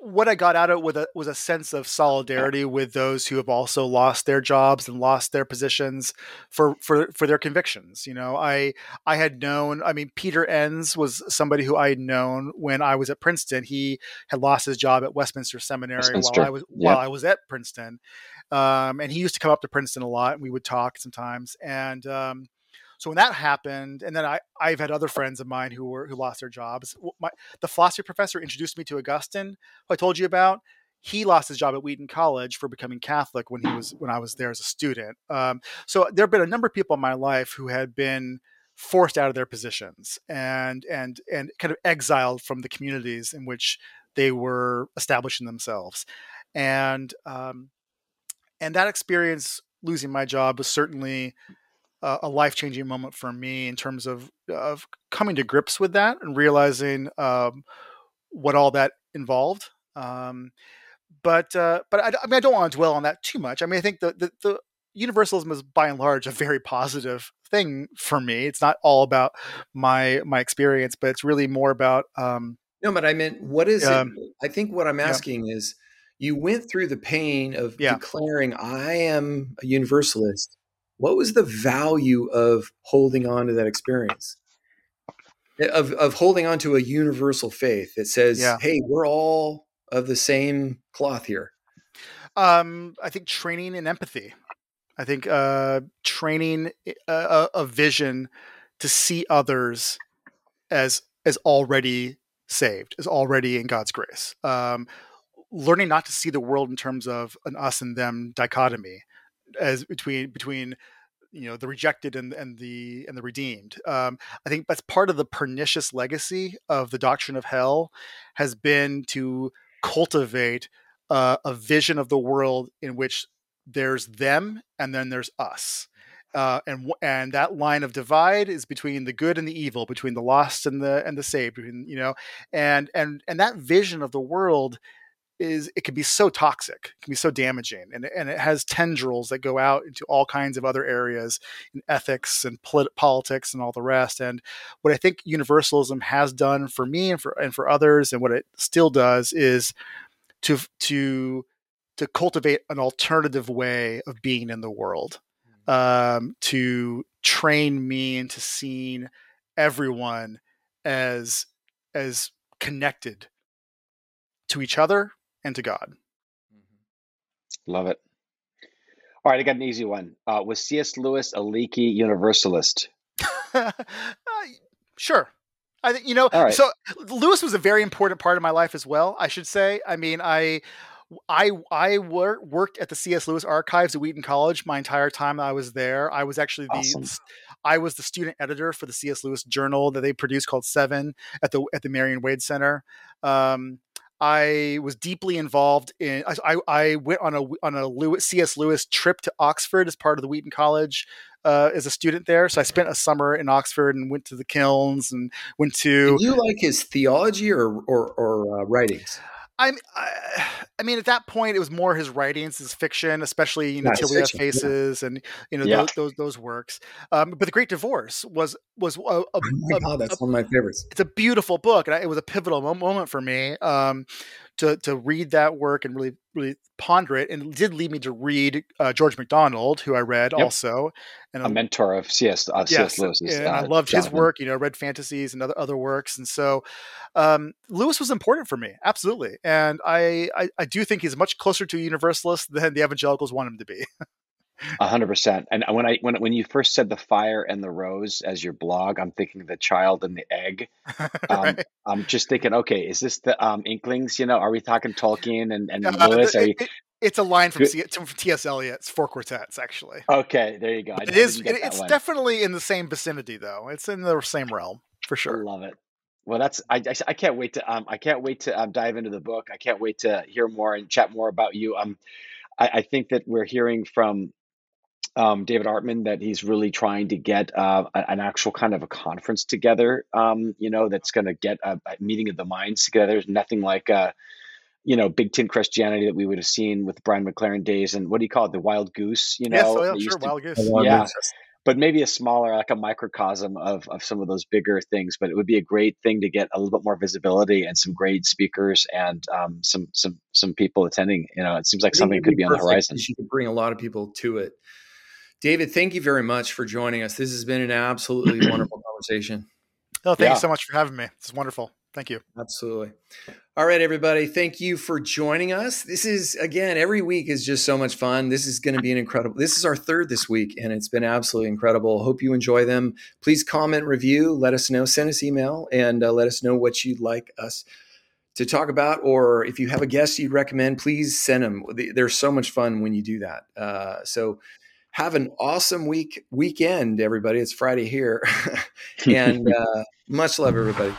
what I got out of it was a, was a sense of solidarity with those who have also lost their jobs and lost their positions for, for, for their convictions. You know, I, I had known, I mean, Peter Enns was somebody who I had known when I was at Princeton. He had lost his job at Westminster Seminary Westminster. while I was, yep. while I was at Princeton. Um, and he used to come up to Princeton a lot and we would talk sometimes. And, um, so when that happened, and then I I've had other friends of mine who were who lost their jobs. My, the philosophy professor introduced me to Augustine, who I told you about. He lost his job at Wheaton College for becoming Catholic when he was when I was there as a student. Um, so there have been a number of people in my life who had been forced out of their positions and and and kind of exiled from the communities in which they were establishing themselves, and um, and that experience losing my job was certainly uh, a life changing moment for me in terms of of coming to grips with that and realizing um, what all that involved. Um, but uh, but I, I, mean I don't want to dwell on that too much. I mean I think the, the, the universalism is by and large a very positive thing for me. It's not all about my my experience, but it's really more about um, No, but I meant what is um, it? I think what I'm asking yeah. is you went through the pain of yeah. declaring I am a universalist. What was the value of holding on to that experience? Of of holding on to a universal faith that says, yeah. "Hey, we're all of the same cloth here." Um, I think training and empathy. I think uh, training a, eh, a, a vision to see others as as already saved, as already in God's grace. Um, learning not to see the world in terms of an us and them dichotomy, as between between you know the rejected and, and the and the redeemed. Um, I think that's part of the pernicious legacy of the doctrine of hell has been to cultivate uh, a vision of the world in which there's them and then there's us uh, and and that line of divide is between the good and the evil, between the lost and the and the saved, you know, and and and that vision of the world is it can be so toxic, it can be so damaging, and and it has tendrils that go out into all kinds of other areas in ethics and polit- politics and all the rest. And what I think universalism has done for me and for and for others, and what it still does is to to to cultivate an alternative way of being in the world um, to train me into seeing everyone as as connected to each other and to God. Mm-hmm. Love it. All right, I got an easy one. Uh, was C.S. Lewis a leaky universalist? uh, sure. I think you know. So Lewis was a very important part of my life as well. I should say. I mean, I I I wor- worked at the C.S. Lewis archives at Wheaton College my entire time I was there. I was actually the awesome. I was the student editor for the C.S. Lewis journal that they produced called Seven at the at the Marion Wade Center. Um, I was deeply involved in. I, I went on a on a Lewis, C.S. Lewis trip to Oxford as part of the Wheaton College uh, as a student there. So I spent a summer in Oxford and went to the kilns and went to. Did you like his theology or or, or uh, writings? I, I mean, at that point, it was more his writings, his fiction, especially you know, Till We Have Faces, yeah. and you know yeah. those, those, those works. Um, but the Great Divorce was was a, a, oh my God, that's a, one of my favorites. It's a beautiful book, and it was a pivotal moment for me. Um, to to read that work and really really ponder it, and it did lead me to read uh, George MacDonald, who I read yep. also, and a mentor of C.S. Uh, yes, C.S. Lewis. And uh, I loved Jonathan. his work. You know, read fantasies and other other works, and so um, Lewis was important for me, absolutely. And I, I I do think he's much closer to a universalist than the evangelicals want him to be. A hundred percent. And when I when when you first said the fire and the rose as your blog, I'm thinking the child and the egg. Um, right. I'm just thinking, okay, is this the um, Inklings? You know, are we talking Tolkien and and uh, Lewis? It, it, it's a line from, C, from T.S. Eliot's Four Quartets, actually. Okay, there you go. It is. It, it's one. definitely in the same vicinity, though. It's in the same realm for sure. I love it. Well, that's I, I, I can't wait to um I can't wait to um, dive into the book. I can't wait to hear more and chat more about you. Um, I, I think that we're hearing from um, David Artman that he's really trying to get uh, an actual kind of a conference together. Um, you know, that's going to get a, a, meeting of the minds together. There's nothing like, uh, you know, Big Tent Christianity that we would have seen with Brian McLaren days and what do you call it, the Wild Goose? You know, yes, yeah, sure, to, Wild Goose. Yeah, but maybe a smaller, like a microcosm of of some of those bigger things. But it would be a great thing to get a little bit more visibility and some great speakers and um, some some some people attending. You know, it seems like something could be, be on the horizon. You could bring a lot of people to it. David, thank you very much for joining us. This has been an absolutely wonderful conversation. Oh, thank yeah. you so much for having me. It's wonderful. Thank you. Absolutely. All right, everybody. Thank you for joining us. This is, again, every week is just so much fun. This is going to be an incredible, this is our third this week, and it's been absolutely incredible. Hope you enjoy them. Please comment, review, let us know, send us email, and uh, let us know what you'd like us to talk about. Or if you have a guest you'd recommend, please send them. They're so much fun when you do that. Uh, so, have an awesome week weekend, everybody. It's Friday here, and uh, much love, everybody.